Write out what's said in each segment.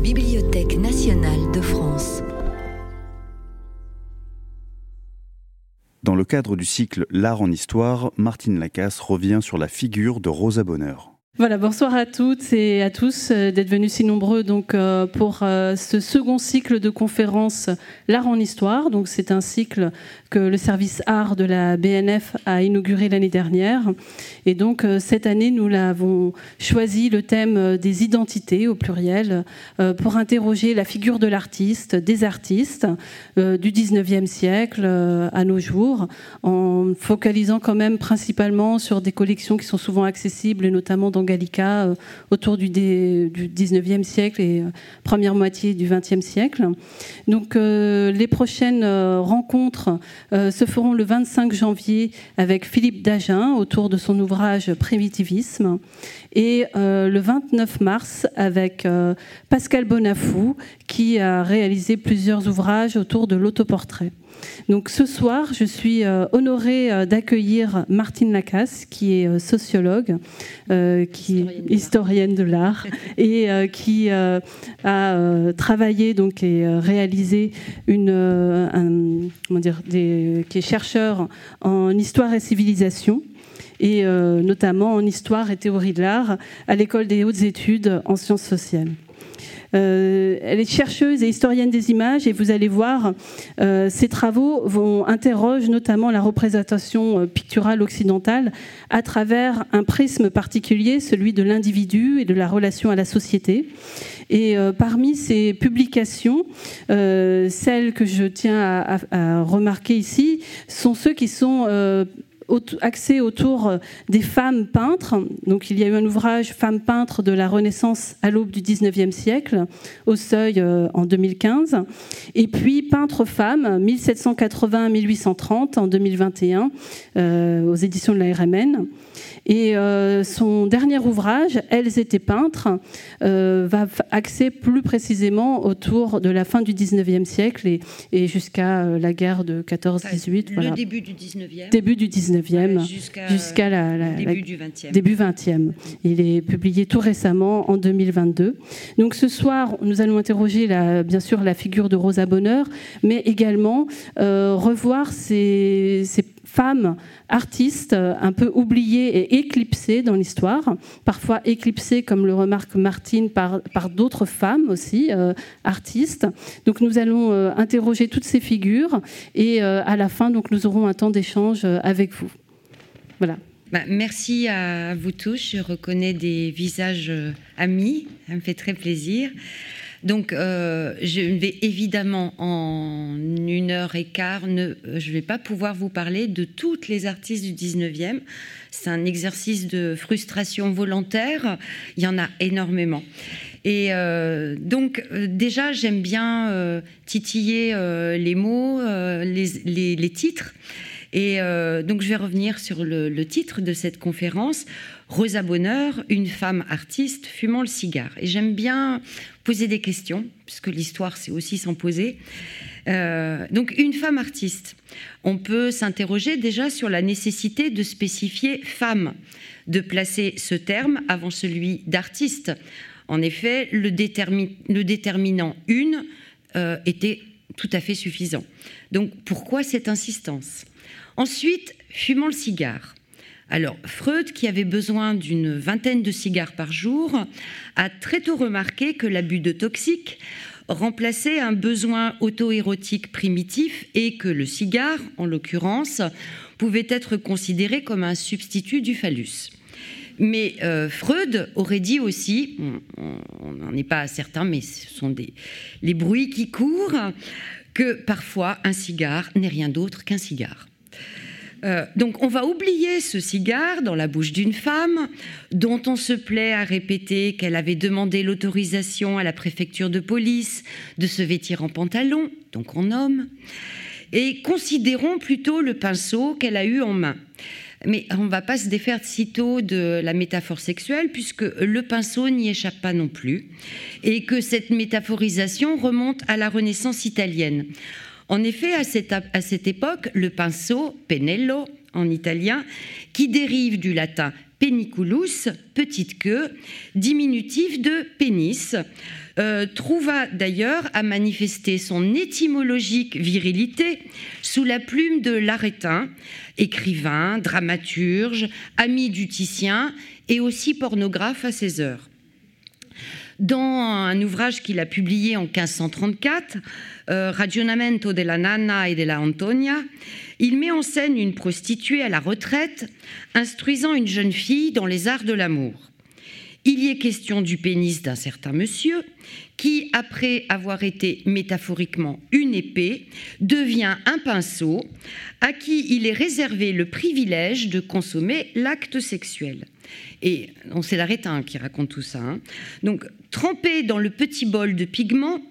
Bibliothèque nationale de France. Dans le cadre du cycle L'art en histoire, Martine Lacasse revient sur la figure de Rosa Bonheur. Voilà, bonsoir à toutes et à tous euh, d'être venus si nombreux donc euh, pour euh, ce second cycle de conférences L'art en histoire. Donc c'est un cycle que le service art de la BNF a inauguré l'année dernière et donc cette année nous l'avons choisi le thème des identités au pluriel pour interroger la figure de l'artiste, des artistes du 19e siècle à nos jours en focalisant quand même principalement sur des collections qui sont souvent accessibles et notamment dans Gallica euh, autour du, du 19e siècle et euh, première moitié du 20e siècle. Donc euh, les prochaines rencontres se feront le 25 janvier avec Philippe Dagen autour de son ouvrage Primitivisme et le 29 mars avec Pascal Bonafou qui a réalisé plusieurs ouvrages autour de l'autoportrait. Donc ce soir, je suis euh, honorée euh, d'accueillir Martine Lacasse, qui est euh, sociologue, qui est historienne de l'art, et qui a travaillé donc et réalisé une, comment dire, des, qui est chercheur en histoire et civilisation et notamment en histoire et théorie de l'art à l'école des hautes études en sciences sociales. Euh, elle est chercheuse et historienne des images et vous allez voir, euh, ses travaux vont interrogent notamment la représentation euh, picturale occidentale à travers un prisme particulier, celui de l'individu et de la relation à la société. Et parmi ces publications, celles que je tiens à, à, remarquer ici sont ceux qui sont axé autour euh, des femmes peintres. Donc il y a eu un ouvrage Femmes peintres de la Renaissance à l'aube du 19e siècle, au seuil euh, en 2015. Et puis Peintres femmes, 1780-1830 en 2021, euh, aux éditions de la RMN. Et euh, son dernier ouvrage, Elles étaient peintres, euh, va axer plus précisément autour de la fin du 19e siècle et, jusqu'à euh, la guerre de 14-18. Le début du 19e. Début du 19e. jusqu'à la, début du 20e. Début 20e. Il est publié tout récemment en 2022. Donc ce soir, nous allons interroger la, bien sûr la figure de Rosa Bonheur, mais également revoir ces, ces femmes artistes un peu oubliées et éclipsées dans l'histoire, parfois éclipsées, comme le remarque Martine, par, d'autres femmes aussi, euh, artistes. Donc nous allons euh, interroger toutes ces figures et euh, à la fin, donc, nous aurons un temps d'échange avec vous. Voilà. Bah, merci à vous tous. Je reconnais des visages amis. Ça me fait très plaisir. Donc, euh, je vais évidemment en une heure et quart, ne, je ne vais pas pouvoir vous parler de toutes les artistes du 19e. C'est un exercice de frustration volontaire. Il y en a énormément. Et euh, donc, euh, déjà, j'aime bien titiller les mots, les, titres. Et donc, je vais revenir sur le, le titre de cette conférence. Rosa Bonheur, une femme artiste fumant le cigare. Et j'aime bien poser des questions, puisque l'histoire, c'est aussi s'en poser. Euh, donc, une femme artiste. On peut s'interroger déjà sur la nécessité de spécifier femme, de placer ce terme avant celui d'artiste. En effet, le, déterminant une euh, était tout à fait suffisant. Donc, pourquoi cette insistance? Ensuite, fumant le cigare. Alors, Freud, qui avait besoin d'une vingtaine de cigares par jour, a très tôt remarqué que l'abus de toxiques remplaçait un besoin auto-érotique primitif et que le cigare, en l'occurrence, pouvait être considéré comme un substitut du phallus. Mais euh, Freud aurait dit aussi, on n'en est pas certain, mais ce sont des, les bruits qui courent, que parfois un cigare n'est rien d'autre qu'un cigare. Euh, donc on va oublier ce cigare dans la bouche d'une femme dont on se plaît à répéter qu'elle avait demandé l'autorisation à la préfecture de police de se vêtir en pantalon, donc en homme, et considérons plutôt le pinceau qu'elle a eu en main. Mais on ne va pas se défaire sitôt de la métaphore sexuelle, puisque le pinceau n'y échappe pas non plus, et que cette métaphorisation remonte à la Renaissance italienne. En effet, à cette, époque, le pinceau, pennello en italien, qui dérive du latin peniculus, petite queue, diminutif de pénis, euh, trouva d'ailleurs à manifester son étymologique virilité sous la plume de l'Arétin, écrivain, dramaturge, ami du Titien et aussi pornographe à ses heures. Dans un ouvrage qu'il a publié en 1534, euh, Ragionamento della Nana e della Antonia, il met en scène une prostituée à la retraite instruisant une jeune fille dans les arts de l'amour. Il y est question du pénis d'un certain monsieur qui, après avoir été métaphoriquement une épée, devient un pinceau à qui il est réservé le privilège de consommer l'acte sexuel. Et c'est l'arétin qui raconte tout ça. Hein. Donc, trempé dans le petit bol de pigment,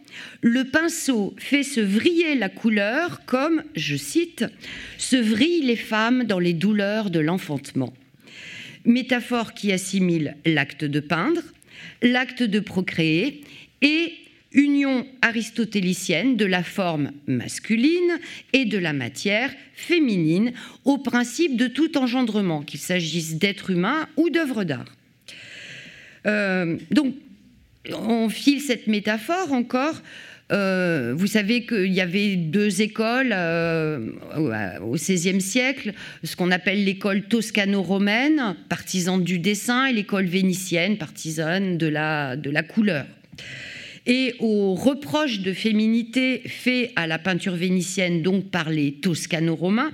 le pinceau fait se vriller la couleur comme, je cite, se vrillent les femmes dans les douleurs de l'enfantement métaphore qui assimile l'acte de peindre, l'acte de procréer et union aristotélicienne de la forme masculine et de la matière féminine au principe de tout engendrement, qu'il s'agisse d'êtres humains ou d'œuvres d'art. Euh, donc, on file cette métaphore encore euh, vous savez qu'il y avait deux écoles euh, au XVIe siècle, ce qu'on appelle l'école toscano-romaine, partisane du dessin, et l'école vénitienne, partisane de la, de la couleur. Et aux reproches de féminité faits à la peinture vénitienne, donc par les toscano-romains,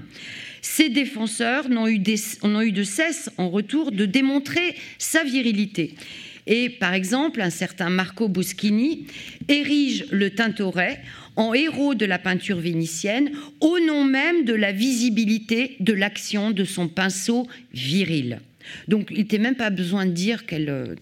ces défenseurs n'ont eu, de cesse en retour de démontrer sa virilité. Et par exemple, un certain Marco Boschini érige le Tintoret en héros de la peinture vénitienne au nom même de la visibilité de l'action de son pinceau viril. Donc il n'était même pas besoin de dire qu'elle euh,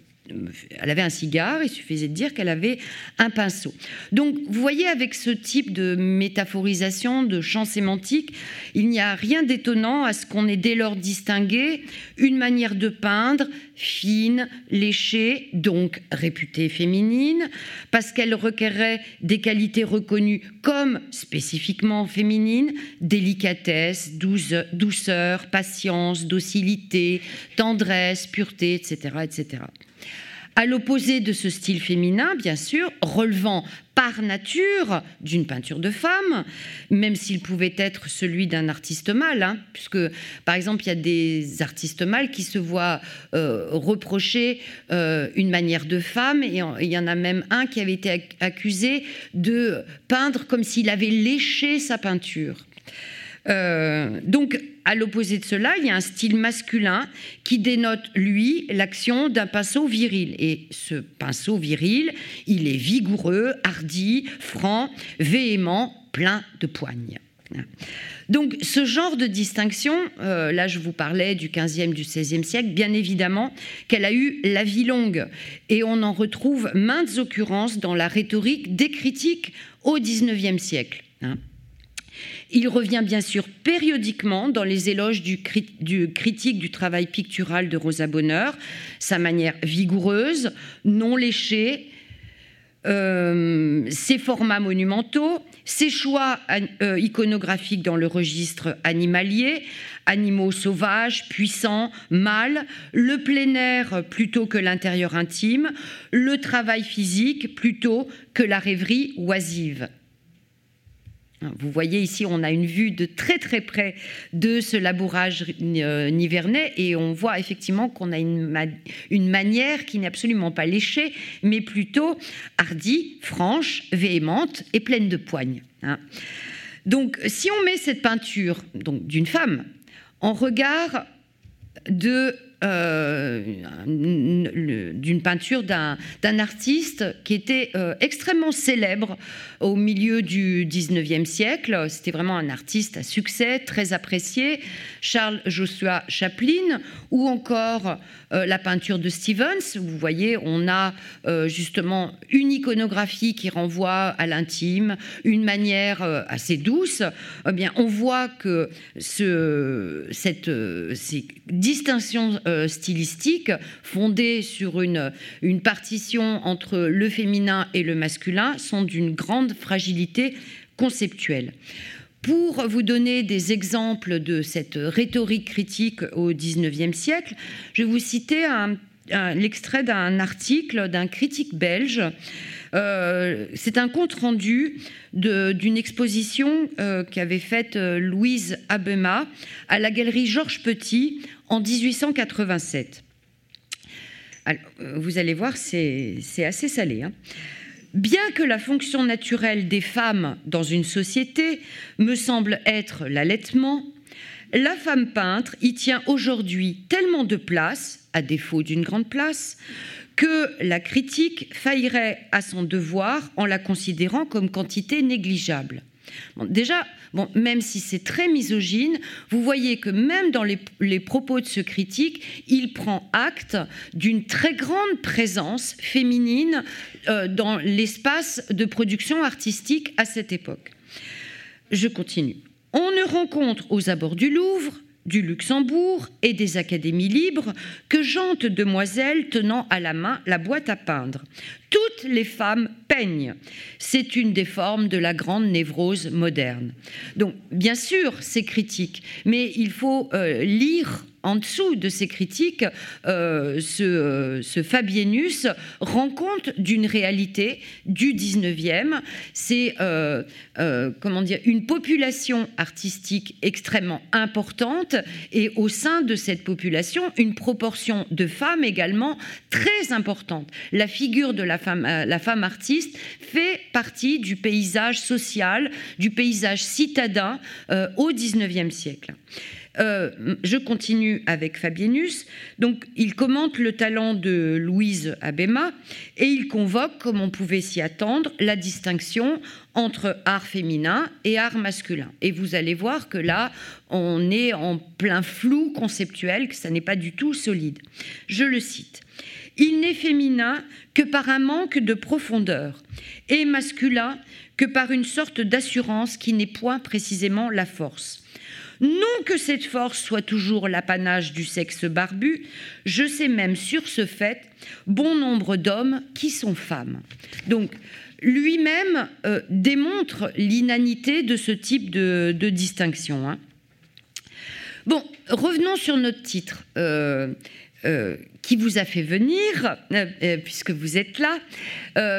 elle avait un cigare, il suffisait de dire qu'elle avait un pinceau. Donc, vous voyez, avec ce type de métaphorisation, de champ sémantique, il n'y a rien d'étonnant à ce qu'on ait dès lors distingué une manière de peindre fine, léchée, donc réputée féminine, parce qu'elle requerrait des qualités reconnues comme spécifiquement féminines, délicatesse, douceur, patience, docilité, tendresse, pureté, etc. etc à l'opposé de ce style féminin, bien sûr, relevant par nature d'une peinture de femme, même s'il pouvait être celui d'un artiste mâle, hein, puisque par exemple il y a des artistes mâles qui se voient euh, reprocher euh, une manière de femme, et il y en a même un qui avait été accusé de peindre comme s'il avait léché sa peinture. Euh, donc, à l'opposé de cela, il y a un style masculin qui dénote, lui, l'action d'un pinceau viril. Et ce pinceau viril, il est vigoureux, hardi, franc, véhément, plein de poignes. Donc ce genre de distinction, euh, là je vous parlais du 15e, du 16e siècle, bien évidemment qu'elle a eu la vie longue et on en retrouve maintes occurrences dans la rhétorique des critiques au 19e siècle. Hein. Il revient bien sûr périodiquement dans les éloges du, critique du travail pictural de Rosa Bonheur, sa manière vigoureuse, non léchée, euh, ses formats monumentaux, ses choix euh, iconographiques dans le registre animalier, animaux sauvages, puissants, mâles, le plein air plutôt que l'intérieur intime, le travail physique plutôt que la rêverie oisive. Vous voyez ici, on a une vue de très très près de ce labourage euh, nivernais et on voit effectivement qu'on a une, manière qui n'est absolument pas léchée, mais plutôt hardie, franche, véhémente et pleine de poignes. Hein. Donc, si on met cette peinture d'une femme en regard de euh, d'une peinture d'un artiste qui était euh, extrêmement célèbre au milieu du 19e siècle. C'était vraiment un artiste à succès, très apprécié. Charles Joshua Chaplin, ou encore euh, la peinture de Stevens. Vous voyez, on a justement une iconographie qui renvoie à l'intime, une manière assez douce. Eh bien, on voit que ce, cette, ces distinctions euh, stylistique fondée sur une, une partition entre le féminin et le masculin sont d'une grande fragilité conceptuelle. Pour vous donner des exemples de cette rhétorique critique au XIXe siècle, je vais vous citer l'extrait d'un article d'un critique belge. Euh, c'est un compte rendu d'une exposition euh, qu'avait faite euh, Louise Abema à la galerie Georges Petit en 1887. vous allez voir, c'est assez salé. Hein. Bien que la fonction naturelle des femmes dans une société me semble être l'allaitement, la femme peintre y tient aujourd'hui tellement de place, à défaut d'une grande place, que la critique faillirait à son devoir en la considérant comme quantité négligeable. déjà, même si c'est très misogyne, vous voyez que même dans les, propos de ce critique, il prend acte d'une très grande présence féminine euh, dans l'espace de production artistique à cette époque. Je continue. On ne rencontre aux abords du Louvre du Luxembourg et des académies libres que jantent demoiselles tenant à la main la boîte à peindre. Toutes les femmes peignent. C'est une des formes de la grande névrose moderne. Donc, bien sûr, c'est critique, mais il faut euh, lire en dessous de ces critiques, euh, ce, Fabienus rend compte d'une réalité du 19e. C'est euh, euh, comment une population artistique extrêmement importante et au sein de cette population, une proportion de femmes également très importante. La figure de la femme, la femme artiste fait partie du paysage social, du paysage citadin au 19e siècle. Euh, je continue avec Fabienus. Donc, il commente le talent de Louise Abema et il convoque, comme on pouvait s'y attendre, la distinction entre art féminin et art masculin. Et vous allez voir que là, on est en plein flou conceptuel, que ça n'est pas du tout solide. Je le cite. Il n'est féminin que par un manque de profondeur et masculin que par une sorte d'assurance qui n'est point précisément la force. Non que cette force soit toujours l'apanage du sexe barbu, je sais même sur ce fait bon nombre d'hommes qui sont femmes. Donc, lui-même euh, démontre l'inanité de ce type de, distinction. Hein. Bon, revenons sur notre titre. Euh, euh, qui vous a fait venir, puisque vous êtes là.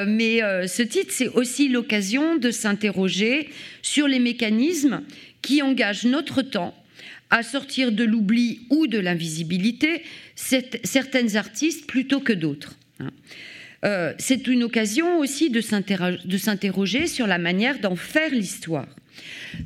mais ce titre, c'est aussi l'occasion de s'interroger sur les mécanismes qui engage notre temps à sortir de l'oubli ou de l'invisibilité certaines artistes plutôt que d'autres. Hein. Euh, c'est une occasion aussi de s'interroger sur la manière d'en faire l'histoire.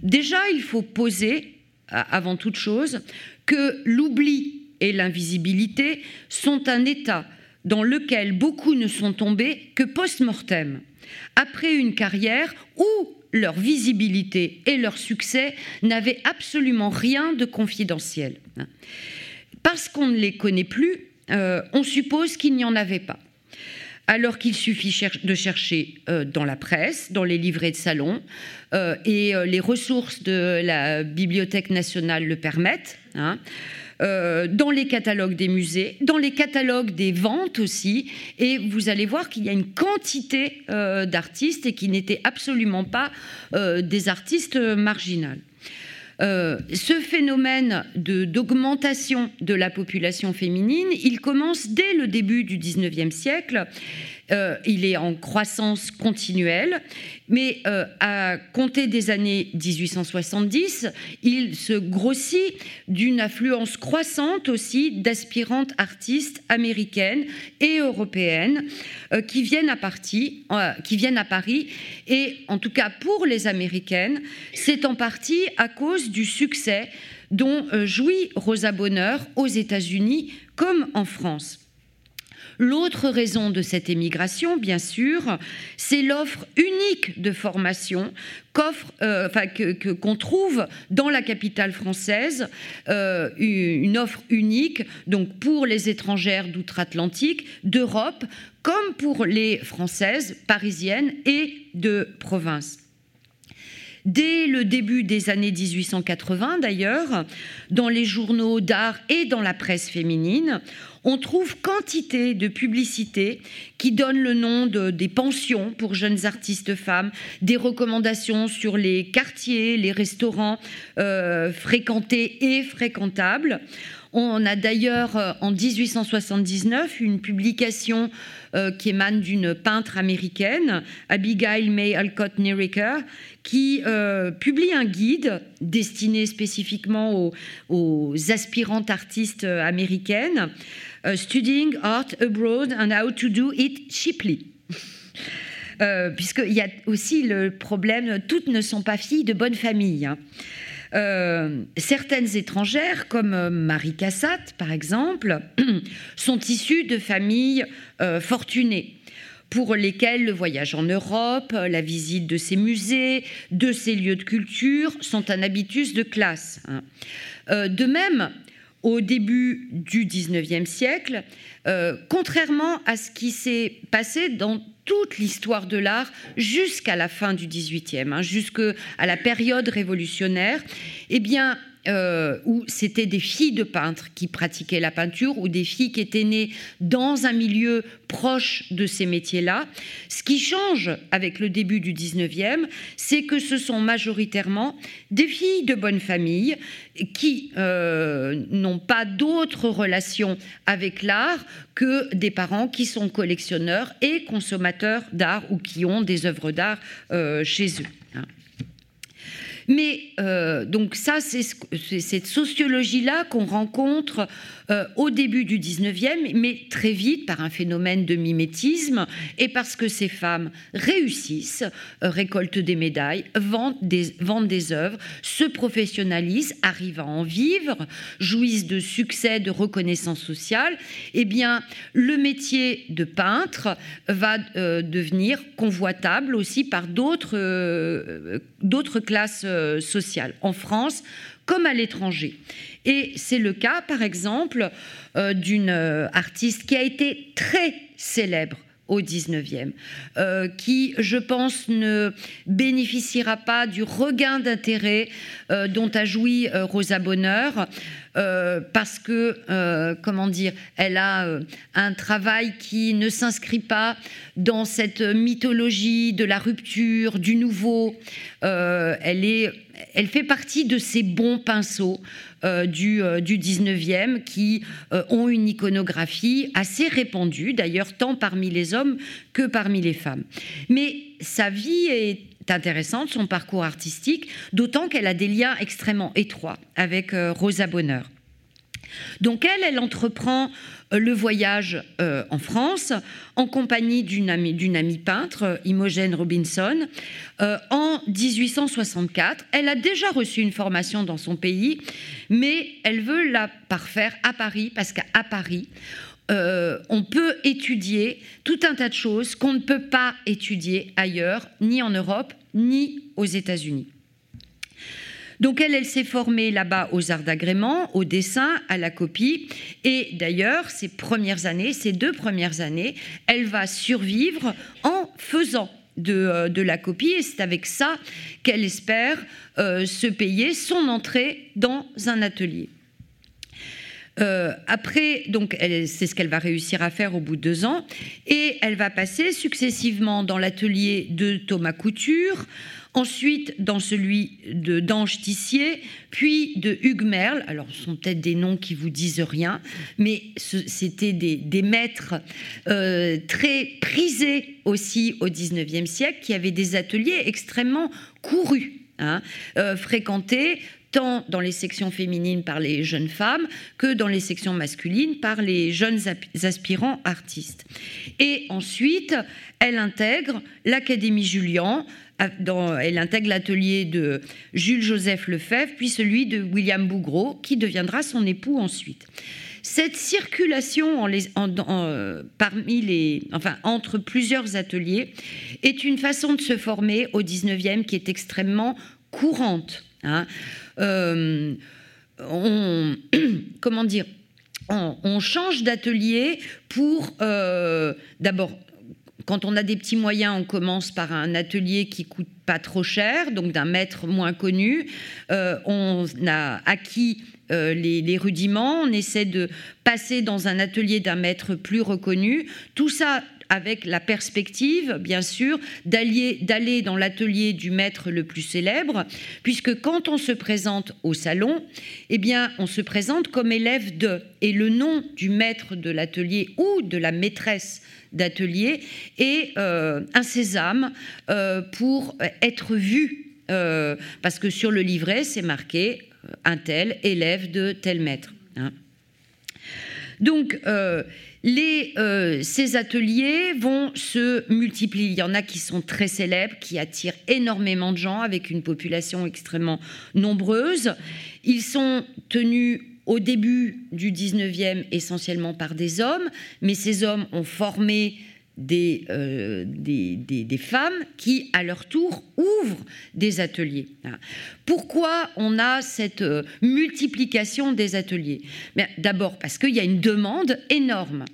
Déjà, il faut poser, avant toute chose, que l'oubli et l'invisibilité sont un état dans lequel beaucoup ne sont tombés que post-mortem, après une carrière où leur visibilité et leur succès n'avaient absolument rien de confidentiel. Parce qu'on ne les connaît plus, euh, on suppose qu'il n'y en avait pas. Alors qu'il suffit de chercher euh, dans la presse, dans les livrets de salon, euh, et les ressources de la Bibliothèque nationale le permettent. Hein, euh, dans les catalogues des musées, dans les catalogues des ventes aussi, et vous allez voir qu'il y a une quantité euh, d'artistes et qui n'étaient absolument pas euh, des artistes marginales. ce phénomène d'augmentation de, la population féminine, il commence dès le début du 19e siècle euh, il est en croissance continuelle, mais euh, à compter des années 1870, il se grossit d'une affluence croissante aussi d'aspirantes artistes américaines et européennes euh, qui, viennent à qui viennent à Paris. Et en tout cas pour les américaines, c'est en partie à cause du succès dont jouit Rosa Bonheur aux États-Unis comme en France. L'autre raison de cette émigration, bien sûr, c'est l'offre unique de formation euh, qu'on trouve dans la capitale française, euh, une offre unique donc pour les étrangères d'outre-Atlantique, d'Europe, comme pour les françaises parisiennes et de province. Dès le début des années 1880, d'ailleurs, dans les journaux d'art et dans la presse féminine, on trouve quantité de publicités qui donnent le nom de, des pensions pour jeunes artistes femmes, des recommandations sur les quartiers, les restaurants euh, fréquentés et fréquentables. On a d'ailleurs euh, en 1879 une publication euh, qui émane d'une peintre américaine, Abigail May Alcott Neriker, qui publie un guide destiné spécifiquement aux, aspirantes artistes américaines, Studying Art Abroad and How to Do It Cheaply. Puisqu'il y a aussi le problème, toutes ne sont pas filles de bonne famille. Hein. Euh, certaines étrangères, comme euh, Marie Cassatt par exemple, sont issues de familles euh, fortunées pour lesquelles le voyage en Europe, la visite de ces musées, de ces lieux de culture sont un habitus de classe. Hein. de même, au début du XIXe siècle, contrairement à ce qui s'est passé dans toute l'histoire de l'art jusqu'à la fin du XVIIIe, hein, jusqu'à la période révolutionnaire, eh bien, euh, où c'était des filles de peintres qui pratiquaient la peinture ou des filles qui étaient nées dans un milieu proche de ces métiers-là. Ce qui change avec le début du 19e, c'est que ce sont majoritairement des filles de bonne famille qui euh, n'ont pas d'autres relations avec l'art que des parents qui sont collectionneurs et consommateurs d'art ou qui ont des œuvres d'art euh, chez eux. Mais euh, donc ça, c'est cette sociologie-là qu'on rencontre euh, au début du 19e, mais très vite par un phénomène de mimétisme et parce que ces femmes réussissent, euh, récoltent des médailles, vendent des, œuvres, se professionnalisent, arrivent à en vivre, jouissent de succès, de reconnaissance sociale, eh bien, le métier de peintre va euh, devenir convoitable aussi par d'autres classes sociales. En France, comme à l'étranger. Et c'est le cas, par exemple, euh, d'une euh, artiste qui a été très célèbre au 19e, euh, qui, je pense, ne bénéficiera pas du regain d'intérêt dont a joui Rosa Bonheur, parce que, comment dire, elle a un travail qui ne s'inscrit pas dans cette mythologie de la rupture, du nouveau. elle est elle fait partie de ces bons pinceaux euh, du, euh, du, 19e qui euh, ont une iconographie assez répandue, d'ailleurs tant parmi les hommes que parmi les femmes. Mais sa vie est intéressante, son parcours artistique, d'autant qu'elle a des liens extrêmement étroits avec Rosa Bonheur. Donc elle, elle entreprend euh, le voyage euh, en France en compagnie d'une amie, peintre, Imogen Robinson, euh, en 1864. Elle a déjà reçu une formation dans son pays, mais elle veut la parfaire à Paris, parce qu'à Paris, on peut étudier tout un tas de choses qu'on ne peut pas étudier ailleurs, ni en Europe, ni aux États-Unis. Donc elle, s'est formée là-bas aux arts d'agrément, au dessin, à la copie. Et d'ailleurs, ces premières années, ces deux premières années, elle va survivre en faisant de, euh, la copie. Et c'est avec ça qu'elle espère euh, se payer son entrée dans un atelier. Euh, après, donc, c'est ce qu'elle va réussir à faire au bout de deux ans, et elle va passer successivement dans l'atelier de Thomas Couture, ensuite dans celui de d'Ange Tissier, puis de Hugues Merle. Alors, ce sont peut-être des noms qui vous disent rien, mais c'était des, maîtres euh, très prisés aussi au XIXe siècle, qui avaient des ateliers extrêmement courus. Hein, euh, fréquentés tant dans les sections féminines par les jeunes femmes que dans les sections masculines par les jeunes aspirants artistes. Et ensuite, elle intègre l'Académie Julian, elle intègre l'atelier de Jules-Joseph Lefebvre, puis celui de William Bougreau, qui deviendra son époux ensuite. Cette circulation parmi les, enfin, entre plusieurs ateliers est une façon de se former au 19e qui est extrêmement courante. Hein. Euh, on, comment dire on, change d'atelier pour euh, d'abord quand on a des petits moyens, on commence par un atelier qui coûte pas trop cher, donc d'un maître moins connu. on a acquis les, les, rudiments, on essaie de passer dans un atelier d'un maître plus reconnu. Tout ça avec la perspective, bien sûr, d'aller dans l'atelier du maître le plus célèbre, puisque quand on se présente au salon, eh bien, on se présente comme élève de, et le nom du maître de l'atelier ou de la maîtresse d'atelier est euh, un sésame euh, pour être vu, euh, parce que sur le livret, c'est marqué un tel élève de tel maître. Hein. Donc, euh, ces ateliers vont se multiplier. Il y en a qui sont très célèbres, qui attirent énormément de gens avec une population extrêmement nombreuse. Ils sont tenus au début du 19e essentiellement par des hommes, mais ces hommes ont formé euh, des, des, femmes qui, à leur tour, ouvrent des ateliers. Pourquoi on a cette euh, multiplication des ateliers? D'abord parce qu'il y a une demande énorme.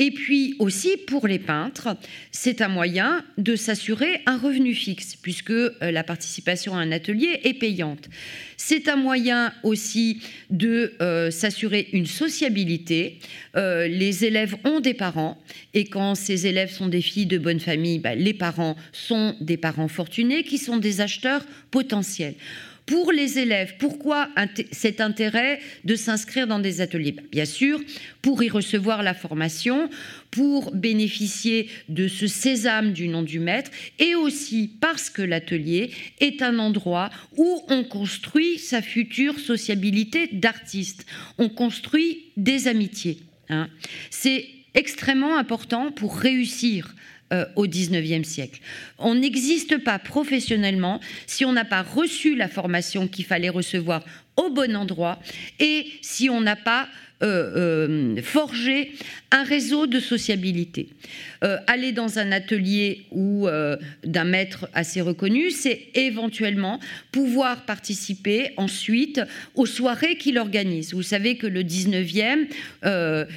Et puis aussi, pour les peintres, c'est un moyen de s'assurer un revenu fixe, puisque euh, la participation à un atelier est payante. C'est un moyen aussi de euh, s'assurer une sociabilité. Euh, les élèves ont des parents, et quand ces élèves sont des filles de bonne famille, bah, les parents sont des parents fortunés qui sont des acheteurs potentiels pour les élèves. Pourquoi cet intérêt de s'inscrire dans des ateliers? Ben, Bien sûr, pour y recevoir la formation, pour bénéficier de ce sésame du nom du maître, et aussi parce que l'atelier est un endroit où on construit sa future sociabilité d'artiste, on construit des amitiés. Hein. C'est extrêmement important pour réussir euh, au XIXe siècle. On n'existe pas professionnellement si on n'a pas reçu la formation qu'il fallait recevoir au bon endroit et si on n'a pas euh, euh, forger un réseau de sociabilité. Euh, aller dans un atelier ou d'un maître assez reconnu, c'est éventuellement pouvoir participer ensuite aux soirées qu'il organise. Vous savez que le 19e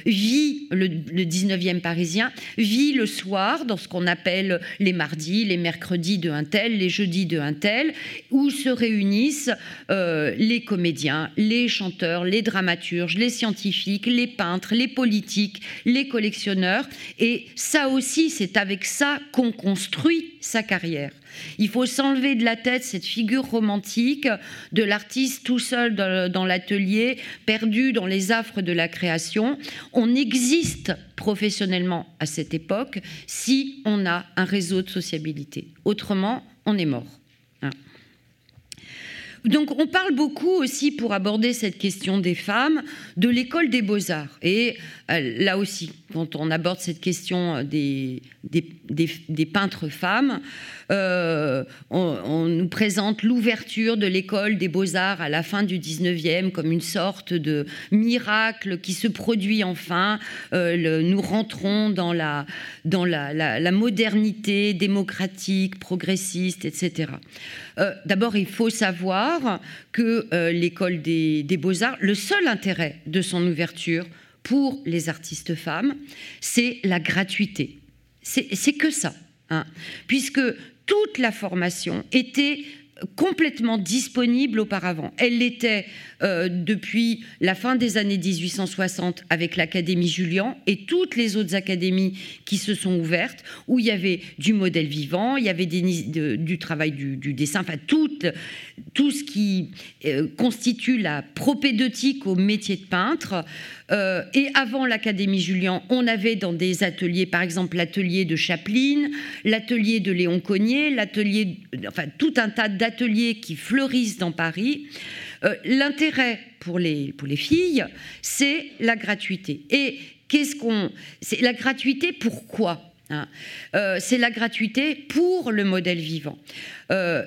vit, le, le 19e parisien, vit le soir dans ce qu'on appelle les mardis, les mercredis de un tel, les jeudis de un tel, où se réunissent les comédiens, les chanteurs, les dramaturges, les scientifiques, les peintres, les politiques, les collectionneurs. Et ça aussi, c'est avec ça qu'on construit sa carrière. Il faut s'enlever de la tête cette figure romantique de l'artiste tout seul dans l'atelier, perdu dans les affres de la création. On existe professionnellement à cette époque si on a un réseau de sociabilité. Autrement, on est mort. Donc on parle beaucoup aussi, pour aborder cette question des femmes, de l'école des beaux-arts. Et euh, là aussi, quand on aborde cette question euh, des, des, peintres femmes, euh, on, nous présente l'ouverture de l'école des beaux-arts à la fin du 19e comme une sorte de miracle qui se produit enfin. nous rentrons dans, la, dans la, modernité démocratique, progressiste, etc. D'abord, il faut savoir que l'école des beaux-arts, le seul intérêt de son ouverture, pour les artistes femmes, c'est la gratuité. C'est que ça, hein. puisque toute la formation était complètement disponible auparavant. Elle l'était euh, depuis la fin des années 1860 avec l'Académie Julian et toutes les autres académies qui se sont ouvertes, où il y avait du modèle vivant, il y avait du travail du, dessin, enfin tout, ce qui euh, constitue la propédeutique au métier de peintre. Euh, et avant l'Académie Julian, on avait dans des ateliers, par exemple l'atelier de Chaplin, l'atelier de Léon Cognier, l'atelier, enfin tout un tas d'ateliers qui fleurissent dans Paris. Euh, l'intérêt pour les, pour les filles, c'est la gratuité. Et qu'est-ce qu'on. C'est la gratuité, pourquoi hein? Euh, c'est la gratuité pour le modèle vivant.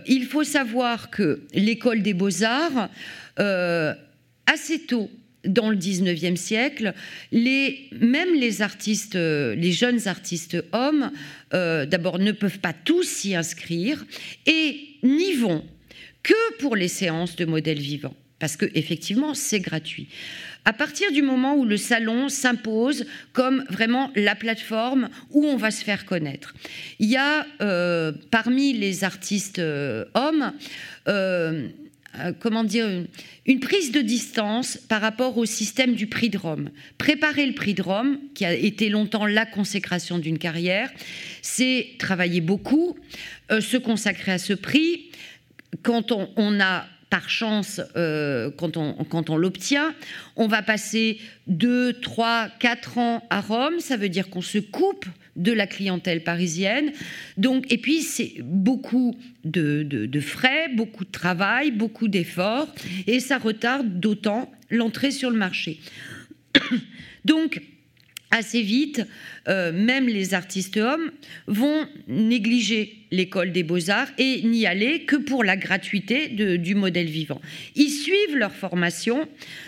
Il faut savoir que l'école des beaux-arts, assez tôt dans le 19e siècle, même les artistes, les jeunes artistes hommes, d'abord ne peuvent pas tous s'y inscrire et n'y vont que pour les séances de modèles vivants, parce que effectivement c'est gratuit. à partir du moment où le salon s'impose comme vraiment la plateforme où on va se faire connaître. Il y a euh, parmi les artistes euh, hommes, euh, comment dire, une, prise de distance par rapport au système du prix de Rome. Préparer le prix de Rome, qui a été longtemps la consécration d'une carrière, c'est travailler beaucoup, se consacrer à ce prix. Quand on a par chance euh, quand on, quand on l'obtient. On va passer 2, 3, 4 ans à Rome, ça veut dire qu'on se coupe de la clientèle parisienne. Donc, et puis, c'est beaucoup de, de, frais, beaucoup de travail, beaucoup d'efforts, et ça retarde d'autant l'entrée sur le marché. Donc, assez vite, euh, même les artistes hommes vont négliger l'école des beaux-arts et n'y aller que pour la gratuité du modèle vivant. Ils suivent leur formation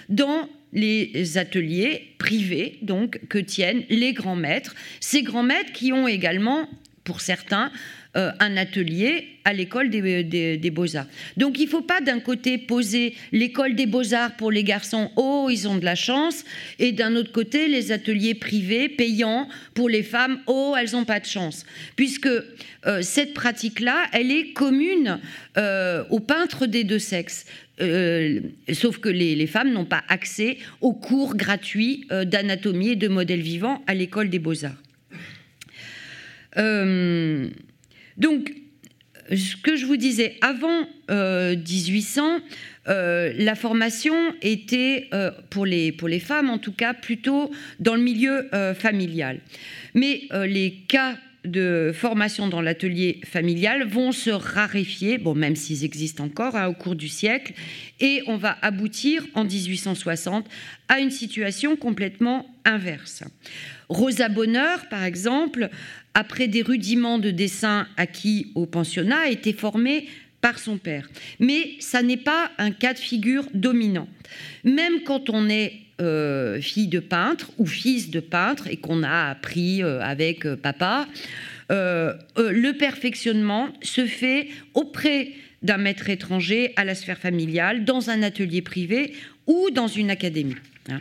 dans les ateliers privés donc que tiennent les grands maîtres, ces grands maîtres qui ont également pour certains euh, un atelier à l'école des, beaux-arts. Donc il ne faut pas d'un côté poser l'école des beaux-arts pour les garçons, oh, ils ont de la chance, et d'un autre côté les ateliers privés payants pour les femmes, oh, elles n'ont pas de chance. Puisque euh, cette pratique-là, elle est commune euh, aux peintres des deux sexes. Sauf que les, femmes n'ont pas accès aux cours gratuits d'anatomie et de modèles vivants à l'école des beaux-arts. Donc, ce que je vous disais, avant 1800, euh, euh, la formation était, euh, pour les femmes en tout cas, plutôt dans le milieu familial. Mais les cas de formation dans l'atelier familial vont se raréfier, bon, même s'ils existent encore hein, au cours du siècle, et on va aboutir en 1860 à une situation complètement inverse. Rosa Bonheur, par exemple, après des rudiments de dessin acquis au pensionnat, a été formée par son père. Mais ça n'est pas un cas de figure dominant. Même quand on est euh, fille de peintre ou fils de peintre et qu'on a appris euh, avec euh, papa, le perfectionnement se fait auprès d'un maître étranger à la sphère familiale, dans un atelier privé ou dans une académie. Hein.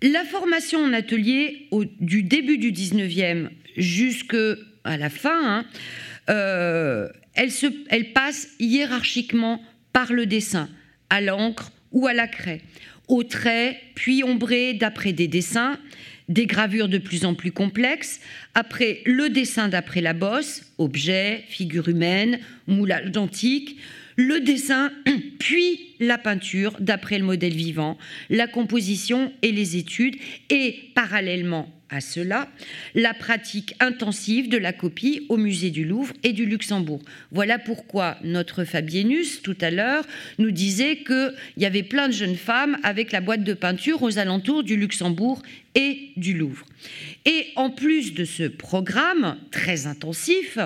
La formation en atelier du début du 19e jusqu'à la fin, hein, elle passe hiérarchiquement par le dessin, à l'encre ou à la craie, au trait, puis ombré d'après des dessins, des gravures de plus en plus complexes, après le dessin d'après la bosse, objet, figure humaine, moulage d'antique, le dessin, puis la peinture d'après le modèle vivant, la composition et les études, et parallèlement à cela, la pratique intensive de la copie au musée du Louvre et du Luxembourg. Voilà pourquoi notre Fabienus, tout à l'heure, nous disait qu'il y avait plein de jeunes femmes avec la boîte de peinture aux alentours du Luxembourg et du Louvre. Et en plus de ce programme très intensif,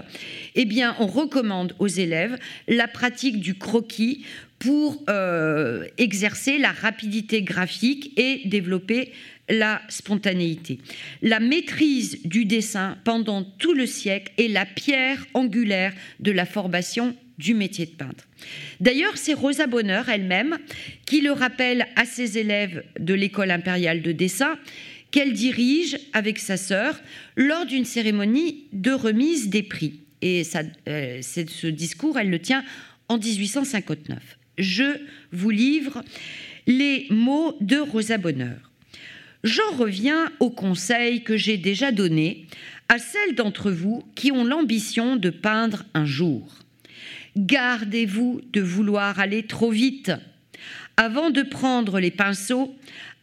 eh bien, on recommande aux élèves la pratique du croquis pour euh, exercer la rapidité graphique et développer la spontanéité. La maîtrise du dessin pendant tout le siècle est la pierre angulaire de la formation du métier de peintre. D'ailleurs, c'est Rosa Bonheur elle-même qui le rappelle à ses élèves de l'école impériale de dessin qu'elle dirige avec sa sœur lors d'une cérémonie de remise des prix. Et euh, ce discours, elle le tient en 1859. Je vous livre les mots de Rosa Bonheur. J'en reviens au conseil que j'ai déjà donné à celles d'entre vous qui ont l'ambition de peindre un jour. Gardez-vous de vouloir aller trop vite. Avant de prendre les pinceaux,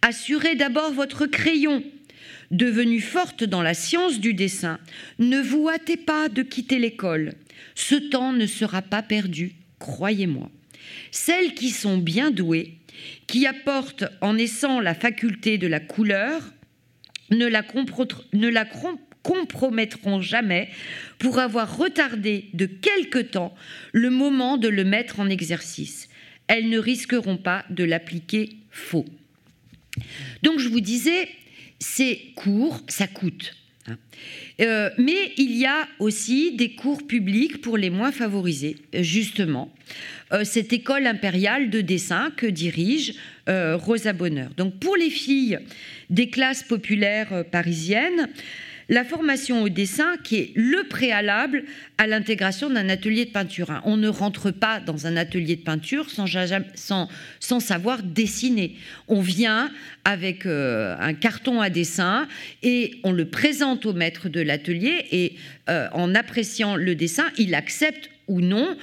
assurez d'abord votre crayon. Devenu forte dans la science du dessin, ne vous hâtez pas de quitter l'école. Ce temps ne sera pas perdu, croyez-moi. Celles qui sont bien douées qui apporte en naissant la faculté de la couleur, ne la, ne la compromettront jamais pour avoir retardé de quelque temps le moment de le mettre en exercice. Elles ne risqueront pas de l'appliquer faux. Donc je vous disais, c'est court, ça coûte. Euh, mais il y a aussi des cours publics pour les moins favorisés, justement. Euh, cette école impériale de dessin que dirige euh, Rosa Bonheur. Donc pour les filles des classes populaires parisiennes, la formation au dessin qui est le préalable à l'intégration d'un atelier de peinture. Hein. On ne rentre pas dans un atelier de peinture sans, savoir dessiner. On vient avec euh, un carton à dessin et on le présente au maître de l'atelier et euh, en appréciant le dessin, il accepte ou non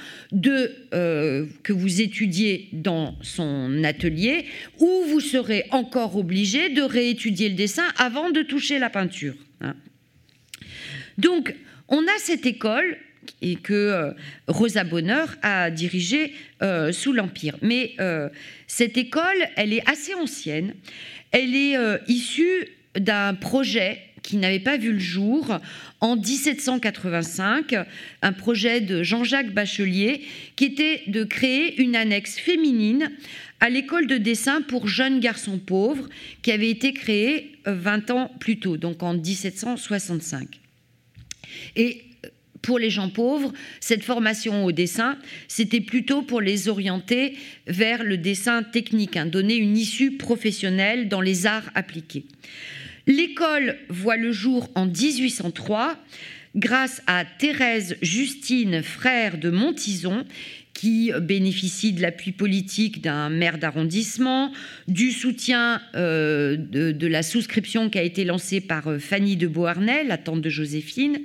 euh, que vous étudiez dans son atelier ou vous serez encore obligé de réétudier le dessin avant de toucher la peinture. Hein. Donc, on a cette école que euh, Rosa Bonheur a dirigée euh, sous l'Empire. Mais euh, cette école, elle est assez ancienne. Elle est issue d'un projet qui n'avait pas vu le jour en 1785, un projet de Jean-Jacques Bachelier qui était de créer une annexe féminine à l'école de dessin pour jeunes garçons pauvres qui avait été créée 20 ans plus tôt, donc en 1765. Et pour les gens pauvres, cette formation au dessin, c'était plutôt pour les orienter vers le dessin technique, hein, donner une issue professionnelle dans les arts appliqués. L'école voit le jour en 1803 grâce à Thérèse Justine, frère de Montison, qui bénéficie de l'appui politique d'un maire d'arrondissement, du soutien euh, de, la souscription qui a été lancée par euh, Fanny de Beauharnais, la tante de Joséphine,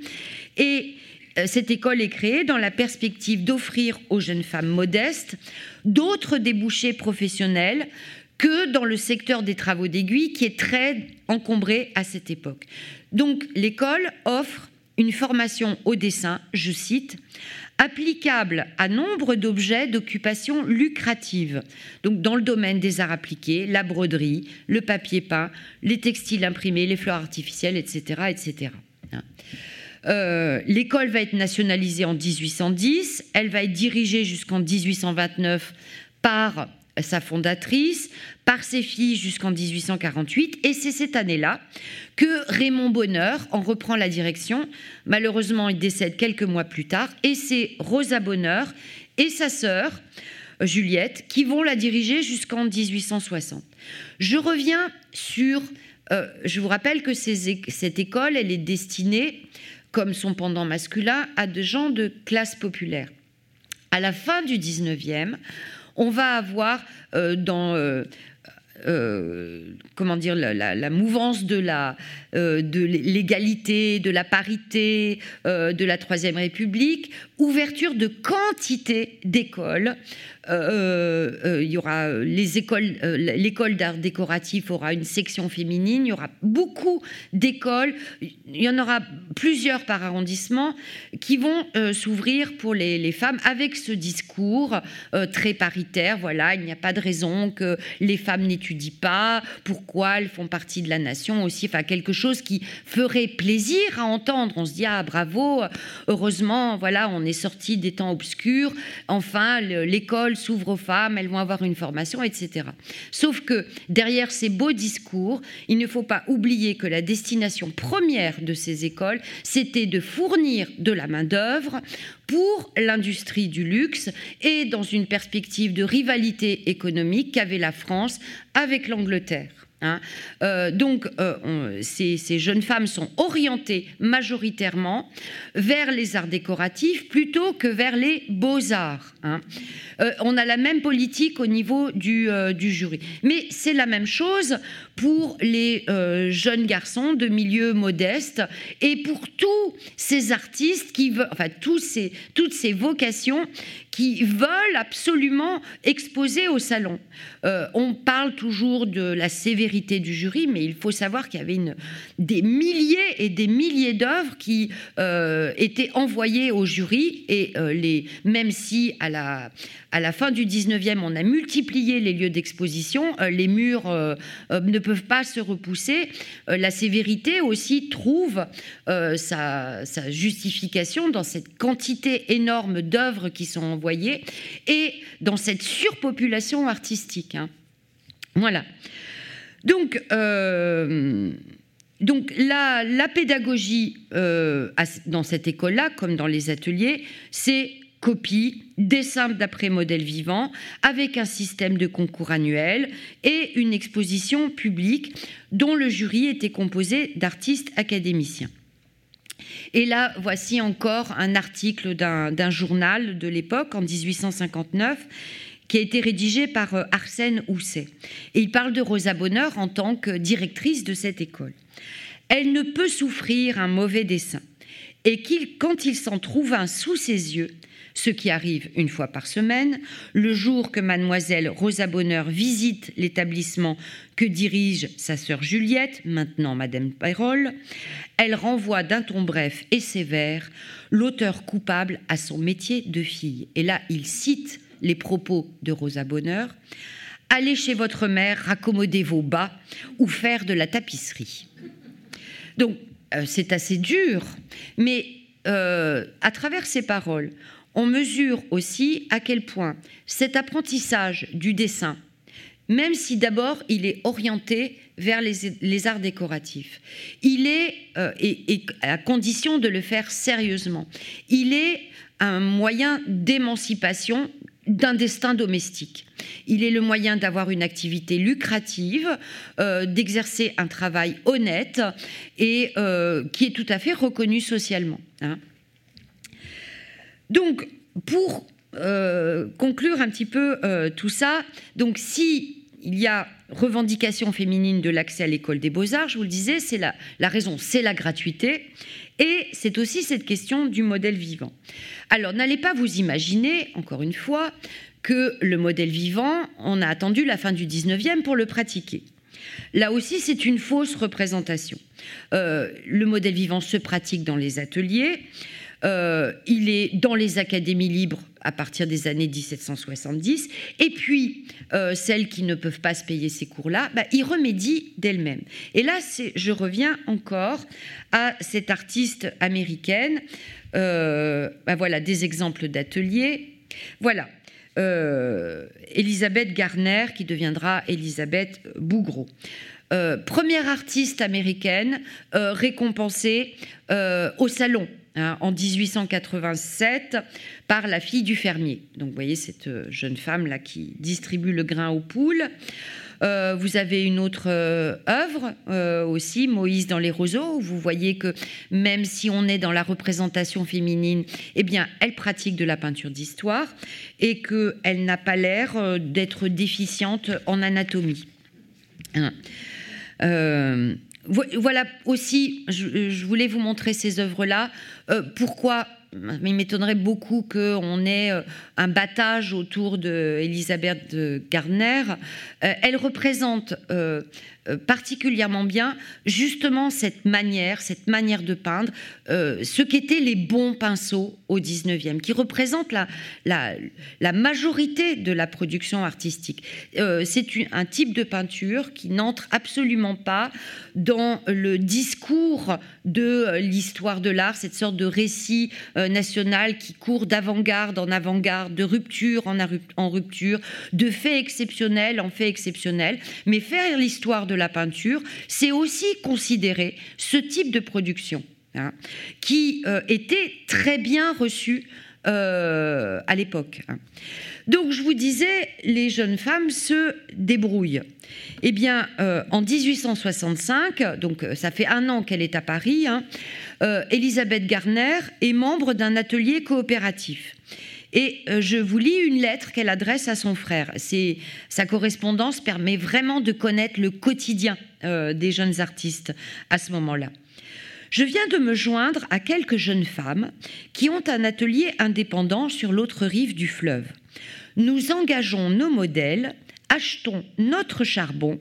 et euh, cette école est créée dans la perspective d'offrir aux jeunes femmes modestes d'autres débouchés professionnels que dans le secteur des travaux d'aiguille qui est très encombré à cette époque. Donc l'école offre une formation au dessin, je cite, applicable à nombre d'objets d'occupation lucrative, donc dans le domaine des arts appliqués, la broderie, le papier peint, les textiles imprimés, les fleurs artificielles, etc. etc. Euh, l'école va être nationalisée en 1810, elle va être dirigée jusqu'en 1829 par sa fondatrice, par ses filles jusqu'en 1848, et c'est cette année-là que Raymond Bonheur en reprend la direction. Malheureusement, il décède quelques mois plus tard, et c'est Rosa Bonheur et sa sœur, Juliette, qui vont la diriger jusqu'en 1860. Je reviens sur... Euh, je vous rappelle que cette école, elle est destinée comme son pendant masculin, à des gens de classe populaire. À la fin du 19e, on va avoir euh, dans euh, euh, comment dire la, mouvance de la de l'égalité, de la parité, de la Troisième République, ouverture de quantité d'écoles il y aura les écoles, euh, l'école d'art décoratif aura une section féminine, il y aura beaucoup d'écoles, il y en aura plusieurs par arrondissement qui vont s'ouvrir pour les, les, femmes avec ce discours très paritaire. Voilà, il n'y a pas de raison que les femmes n'étudient pas, pourquoi elles font partie de la nation aussi, enfin quelque chose qui ferait plaisir à entendre. On se dit ah bravo, heureusement, voilà, on est sorti des temps obscurs. Enfin, l'école s'ouvre aux femmes, elles vont avoir une formation, etc. Sauf que derrière ces beaux discours, il ne faut pas oublier que la destination première de ces écoles, c'était de fournir de la main-d'œuvre pour l'industrie du luxe et dans une perspective de rivalité économique qu'avait la France avec l'Angleterre. Hein. Euh, donc, euh, ces, jeunes femmes sont orientées majoritairement vers les arts décoratifs plutôt que vers les beaux-arts. Hein. Euh, on a la même politique au niveau du, jury. Mais c'est la même chose pour les jeunes garçons de milieu modeste et pour tous ces artistes qui veulent, enfin, tous ces, toutes ces vocations qui veulent absolument exposer au salon. Euh, on parle toujours de la sévérité du jury, mais il faut savoir qu'il y avait des milliers et des milliers d'œuvres qui euh, étaient envoyées au jury, et euh, les, même si à la, à la fin du 19e, on a multiplié les lieux d'exposition, les murs ne peuvent pas se repousser, la sévérité aussi trouve sa, justification dans cette quantité énorme d'œuvres qui sont envoyées et dans cette surpopulation artistique. Hein. Voilà. Donc, euh, donc la, pédagogie dans cette école-là, comme dans les ateliers, c'est copie, dessin d'après modèle vivant, avec un système de concours annuel et une exposition publique dont le jury était composé d'artistes académiciens. Et là, voici encore un article d'un journal de l'époque, en 1859, qui a été rédigé par euh, Arsène Housset. Et il parle de Rosa Bonheur en tant que directrice de cette école. Elle ne peut souffrir un mauvais dessin. Et quand il s'en trouve un sous ses yeux, ce qui arrive une fois par semaine, le jour que mademoiselle Rosa Bonheur visite l'établissement que dirige sa sœur Juliette, maintenant madame Pérol, elle renvoie d'un ton bref et sévère l'auteur coupable à son métier de fille. Et là, il cite les propos de Rosa Bonheur. Allez chez votre mère, raccommodez vos bas ou faire de la tapisserie. Donc, euh, c'est assez dur, mais euh, à travers ces paroles, on mesure aussi à quel point cet apprentissage du dessin, même si d'abord il est orienté vers les, arts décoratifs, il est, euh, et, à condition de le faire sérieusement, il est un moyen d'émancipation d'un destin domestique. Il est le moyen d'avoir une activité lucrative, euh, d'exercer un travail honnête et euh, qui est tout à fait reconnu socialement. Hein. Donc, pour euh, conclure un petit peu euh, tout ça, donc si il y a revendication féminine de l'accès à l'école des beaux-arts, je vous le disais, c'est la, raison, c'est la gratuité, et c'est aussi cette question du modèle vivant. Alors n'allez pas vous imaginer, encore une fois, que le modèle vivant, on a attendu la fin du 19e pour le pratiquer. Là aussi, c'est une fausse représentation. Euh, le modèle vivant se pratique dans les ateliers. Euh, il est dans les académies libres à partir des années 1770. Et puis, euh, celles qui ne peuvent pas se payer ces cours-là, bah, y remédient d'elles-mêmes. Et là, je reviens encore à cette artiste américaine. Euh, bah, voilà, des exemples d'ateliers. Voilà. Elisabeth Garner, qui deviendra Elisabeth Bougreau. première artiste américaine récompensée au salon Hein, en 1887 par la fille du fermier. Donc vous voyez cette euh, jeune femme là qui distribue le grain aux poules. Euh, vous avez une autre euh, œuvre aussi, Moïse dans les roseaux, où vous voyez que même si on est dans la représentation féminine, eh bien, elle pratique de la peinture d'histoire et qu'elle n'a pas l'air d'être déficiente en anatomie. Hein. Voilà aussi, je, voulais vous montrer ces œuvres-là. Euh, pourquoi? Il m'étonnerait beaucoup qu'on ait euh, un battage autour d'Elisabeth Gardner. Euh, elle représente particulièrement bien justement cette manière, cette manière de peindre, euh, ce qu'étaient les bons pinceaux au 19e, qui représentent la, la, majorité de la production artistique. Euh, c'est un type de peinture qui n'entre absolument pas dans le discours de l'histoire de l'art, cette sorte de récit national qui court d'avant-garde en avant-garde, de rupture en rupture, de fait exceptionnel en fait exceptionnel, mais faire l'histoire de la peinture, c'est aussi considérer ce type de production hein, qui euh, était très bien reçu euh, à l'époque. Hein. Donc je vous disais, les jeunes femmes se débrouillent. Eh bien, euh, en 1865, donc ça fait un an qu'elle est à Paris, hein, Elisabeth Garner est membre d'un atelier coopératif. Et euh, je vous lis une lettre qu'elle adresse à son frère. Sa correspondance permet vraiment de connaître le quotidien euh, des jeunes artistes à ce moment-là. Je viens de me joindre à quelques jeunes femmes qui ont un atelier indépendant sur l'autre rive du fleuve. Nous engageons nos modèles, achetons notre charbon.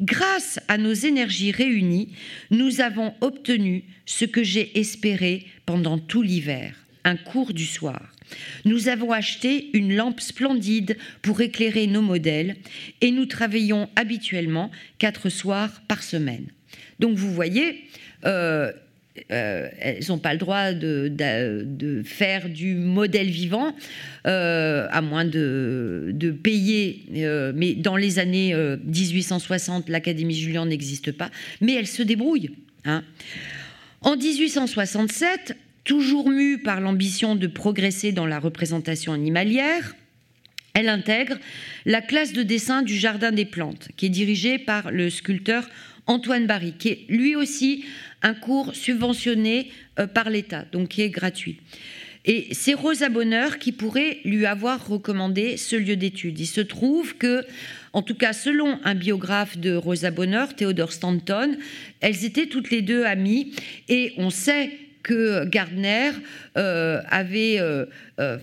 Grâce à nos énergies réunies, nous avons obtenu ce que j'ai espéré pendant tout l'hiver, un cours du soir. Nous avons acheté une lampe splendide pour éclairer nos modèles et nous travaillons habituellement quatre soirs par semaine. Donc vous voyez, euh, euh, elles n'ont pas le droit de, faire du modèle vivant, euh, à moins de, payer. mais dans les années 1860, l'Académie Julian n'existe pas. Mais elles se débrouillent. Hein. En 1867, toujours mue par l'ambition de progresser dans la représentation animalière, elle intègre la classe de dessin du Jardin des Plantes, qui est dirigée par le sculpteur Antoine Barry, qui est lui aussi un cours subventionné euh, par l'État, donc qui est gratuit. Et c'est Rosa Bonheur qui pourrait lui avoir recommandé ce lieu d'étude. Il se trouve que, en tout cas selon un biographe de Rosa Bonheur, Theodore Stanton, elles étaient toutes les deux amies et on sait que Gardner euh, avait euh, euh,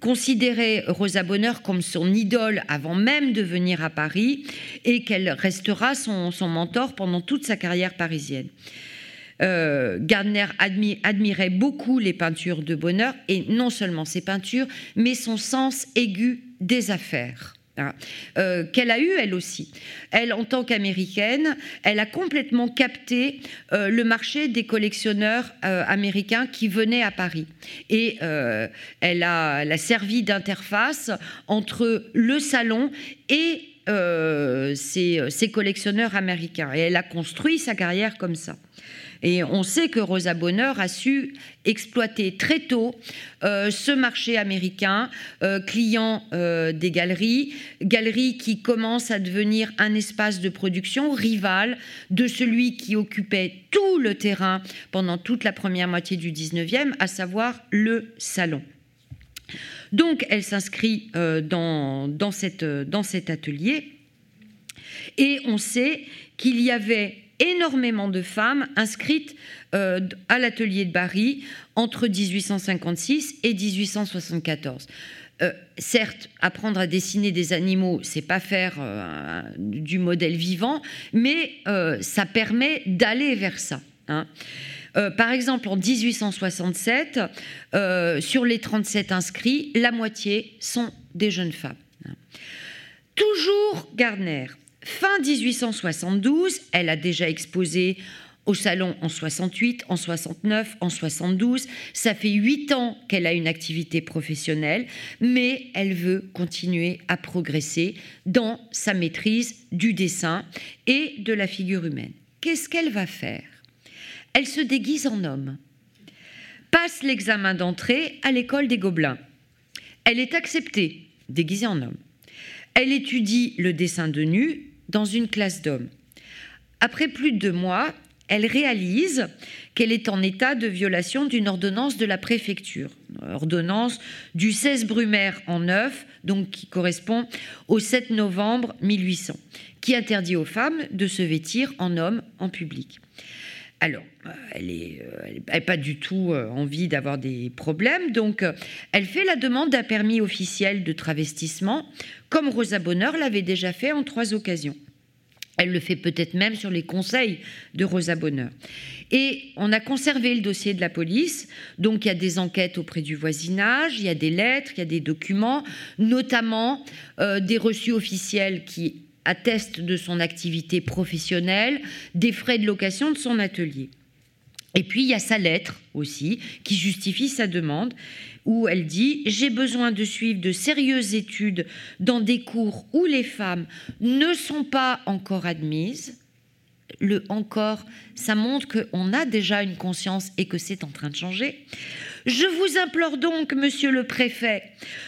considéré Rosa Bonheur comme son idole avant même de venir à Paris et qu'elle restera son, mentor pendant toute sa carrière parisienne. Gardner admirait beaucoup les peintures de Bonheur, et non seulement ses peintures, mais son sens aigu des affaires. Hein, euh, qu'elle a eu elle aussi. Elle, en tant qu'américaine, elle a complètement capté euh, le marché des collectionneurs américains qui venaient à Paris. Et elle a, servi d'interface entre le salon et ces collectionneurs américains. Et elle a construit sa carrière comme ça. Et on sait que Rosa Bonheur a su exploiter très tôt euh, ce marché américain, euh, client euh, des galeries, galeries qui commencent à devenir un espace de production rival de celui qui occupait tout le terrain pendant toute la première moitié du 19e, à savoir le salon. Donc elle s'inscrit dans, dans, dans cet atelier et on sait qu'il y avait énormément de femmes inscrites euh, à l'atelier de Paris entre 1856 et 1874. Euh, certes, apprendre à dessiner des animaux, c'est pas faire euh, du modèle vivant, mais ça permet d'aller vers ça. Hein. par exemple, en 1867, sur les 37 inscrits, la moitié sont des jeunes femmes. Hein. Toujours Gardner Fin 1872, elle a déjà exposé au salon en 68, en 69, en 72. Ça fait huit ans qu'elle a une activité professionnelle, mais elle veut continuer à progresser dans sa maîtrise du dessin et de la figure humaine. Qu'est-ce qu'elle va faire? Elle se déguise en homme, passe l'examen d'entrée à l'école des Gobelins. Elle est acceptée, déguisée en homme. Elle étudie le dessin de nu dans une classe d'hommes. Après plus de deux mois, elle réalise qu'elle est en état de violation d'une ordonnance de la préfecture, ordonnance du 16 Brumaire en 9, donc qui correspond au 7 novembre 1800, qui interdit aux femmes de se vêtir en homme en public. Alors, euh, elle n'a pas du tout euh, envie d'avoir des problèmes, donc euh, elle fait la demande d'un permis officiel de travestissement, comme Rosa Bonheur l'avait déjà fait en trois occasions. Elle le fait peut-être même sur les conseils de Rosa Bonheur. Et on a conservé le dossier de la police, donc il y a des enquêtes auprès du voisinage, il y a des lettres, il y a des documents, notamment des reçus officiels qui atteste de son activité professionnelle, des frais de location de son atelier. Et puis il y a sa lettre aussi qui justifie sa demande où elle dit J'ai besoin de suivre de sérieuses études dans des cours où les femmes ne sont pas encore admises. Le encore, ça montre qu'on a déjà une conscience et que c'est en train de changer. Je vous implore donc, monsieur le préfet,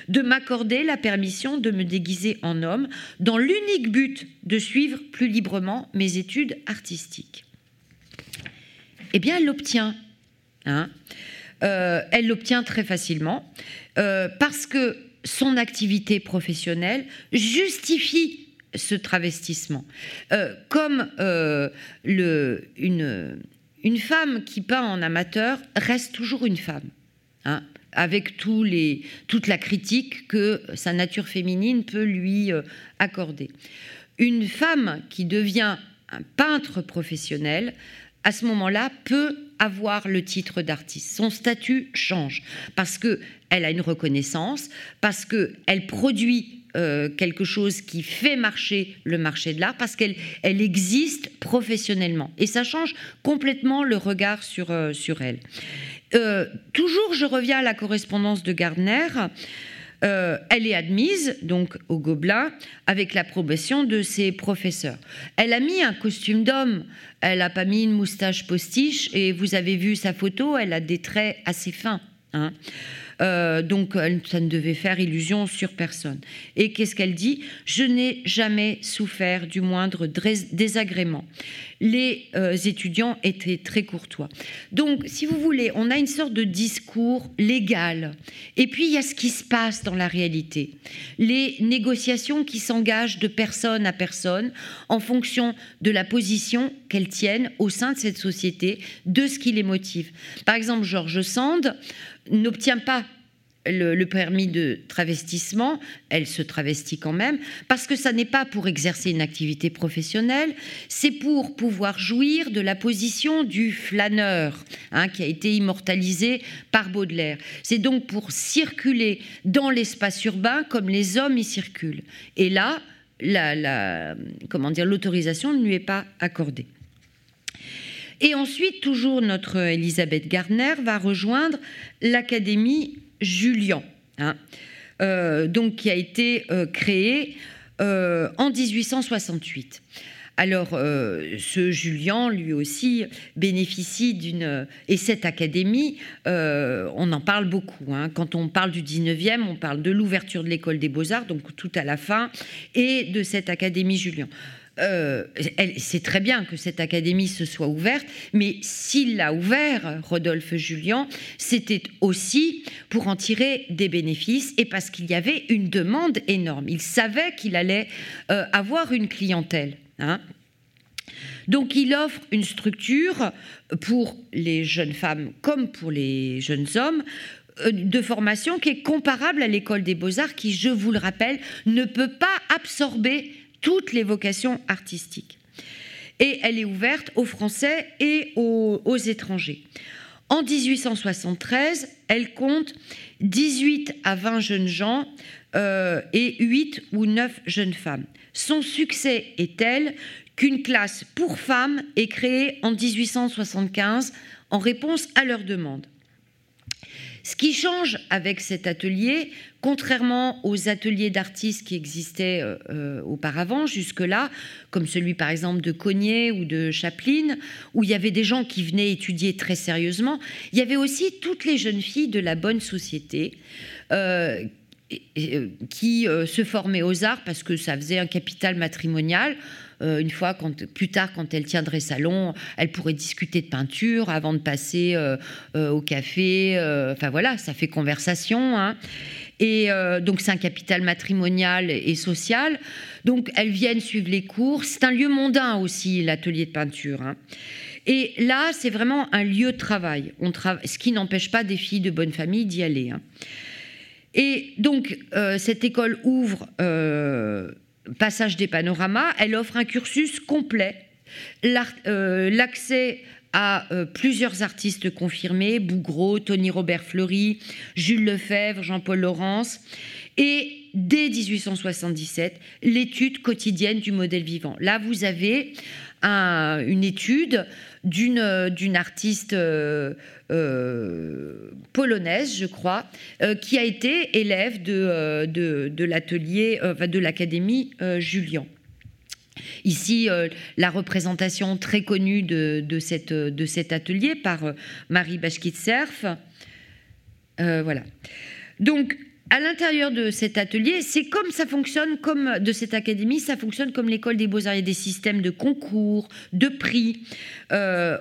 de m'accorder la permission de me déguiser en homme dans l'unique but de suivre plus librement mes études artistiques. Eh bien, elle l'obtient. Hein. Euh, elle l'obtient très facilement euh, parce que son activité professionnelle justifie ce travestissement. Euh, comme une, femme qui peint en amateur reste toujours une femme. Hein, avec toute la critique que sa nature féminine peut lui accorder. Une femme qui devient un peintre professionnel, à ce moment-là, peut avoir le titre d'artiste. Son statut change parce que elle a une reconnaissance, parce que elle produit euh, quelque chose qui fait marcher le marché de l'art, parce qu'elle elle existe professionnellement. Et ça change complètement le regard sur, euh, elle. Euh, toujours, je reviens à la correspondance de Gardner. Euh, elle est admise donc au Gobelin avec l'approbation de ses professeurs. Elle a mis un costume d'homme, elle n'a pas mis une moustache postiche et vous avez vu sa photo, elle a des traits assez fins. Hein. Euh, donc ça ne devait faire illusion sur personne. Et qu'est-ce qu'elle dit? Je n'ai jamais souffert du moindre désagrément. Les euh, étudiants étaient très courtois. Donc, si vous voulez, on a une sorte de discours légal. Et puis, il y a ce qui se passe dans la réalité. Les négociations qui s'engagent de personne à personne en fonction de la position qu'elles tiennent au sein de cette société, de ce qui les motive. Par exemple, Georges Sand n'obtient pas le, permis de travestissement, elle se travestit quand même, parce que ça n'est pas pour exercer une activité professionnelle, c'est pour pouvoir jouir de la position du flâneur, hein, qui a été immortalisé par Baudelaire. C'est donc pour circuler dans l'espace urbain comme les hommes y circulent. Et là, comment dire, l'autorisation ne lui est pas accordée. Et ensuite, toujours notre Elisabeth Gardner va rejoindre l'Académie Julian, hein, euh, donc qui a été euh, créée euh, en 1868. Alors, ce Julian, lui aussi, bénéficie d'une... Et cette académie, on en parle beaucoup. Hein. Quand on parle du 19e, on parle de l'ouverture de l'école des beaux-arts, donc tout à la fin, et de cette académie Julian. Euh, c'est très bien que cette académie se soit ouverte, mais s'il l'a ouvert, Rodolphe Julien, c'était aussi pour en tirer des bénéfices et parce qu'il y avait une demande énorme. Il savait qu'il allait euh, avoir une clientèle. Hein. Donc il offre une structure pour les jeunes femmes comme pour les jeunes hommes euh, de formation qui est comparable à l'école des beaux-arts qui, je vous le rappelle, ne peut pas absorber toutes les vocations artistiques. Et elle est ouverte aux Français et aux, étrangers. En 1873, elle compte 18 à 20 jeunes gens euh, et 8 ou 9 jeunes femmes. Son succès est tel qu'une classe pour femmes est créée en 1875 en réponse à leur demande. Ce qui change avec cet atelier, contrairement aux ateliers d'artistes qui existaient euh, euh, auparavant, jusque-là, comme celui par exemple de Cognier ou de Chaplin, où il y avait des gens qui venaient étudier très sérieusement, il y avait aussi toutes les jeunes filles de la bonne société. Euh, qui se formaient aux arts parce que ça faisait un capital matrimonial. Euh, une fois, plus tard, quand elle tiendrait salon, elle pourrait discuter de peinture avant de passer euh, euh, au café. Enfin voilà, ça fait conversation. Hein. Et donc c'est un capital matrimonial et social. Donc elles viennent suivre les cours. C'est un lieu mondain aussi, l'atelier de peinture. Hein. Et là, c'est vraiment un lieu de travail. Ce qui n'empêche pas des filles de bonne famille d'y aller. Hein. Et donc, cette école ouvre passage des panoramas, elle offre un cursus complet, euh, l'accès à euh, plusieurs artistes confirmés, Bougreau, Tony Robert Fleury, Jules Lefebvre, Jean-Paul Laurence, et dès 1877, l'étude quotidienne du modèle vivant. Là, vous avez une étude d'une artiste euh, polonaise, je crois, euh, qui a été élève de, euh, l'atelier, de l'académie Julian. Ici, la représentation très connue de cet atelier par Marie Bashkitserf. voilà. Donc, à l'intérieur de cet atelier, c'est comme ça fonctionne, comme de cette académie, ça fonctionne comme l'école des beaux-arts. A des systèmes de concours, de prix. Euh,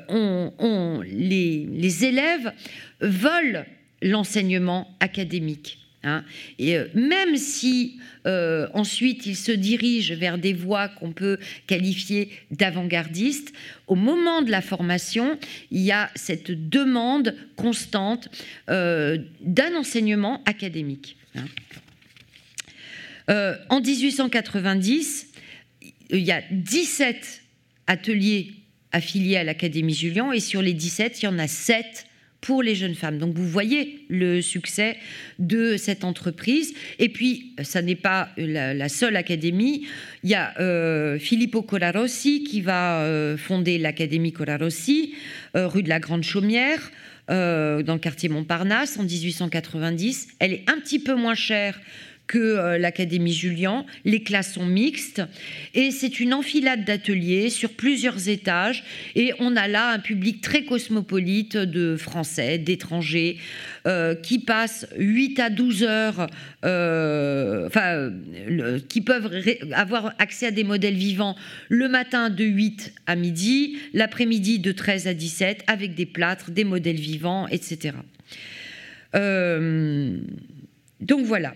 les, élèves veulent l'enseignement académique. Hein. Et euh, même si euh, ensuite ils se dirigent vers des voies qu'on peut qualifier d'avant-gardistes, au moment de la formation, il y a cette demande constante d'un enseignement académique. Hein. en 1890, il y a 17 ateliers affiliés à l'Académie Julian et sur les 17, il y en a 7 pour les jeunes femmes. Donc vous voyez le succès de cette entreprise. Et puis, ça n'est pas la, seule académie. Il y a euh, Filippo Colarossi qui va euh, fonder l'Académie Colarossi, euh, rue de la Grande Chaumière. Dans le quartier Montparnasse en 1890. Elle est un petit peu moins chère que euh, l'Académie Julian. Les classes sont mixtes et c'est une enfilade d'ateliers sur plusieurs étages et on a là un public très cosmopolite de Français, d'étrangers euh, qui passent 8 à 12 heures, euh, enfin, qui peuvent avoir accès à des modèles vivants le matin de 8 à midi, l'après-midi de 13 à 17 avec des plâtres, des modèles vivants, etc. donc voilà.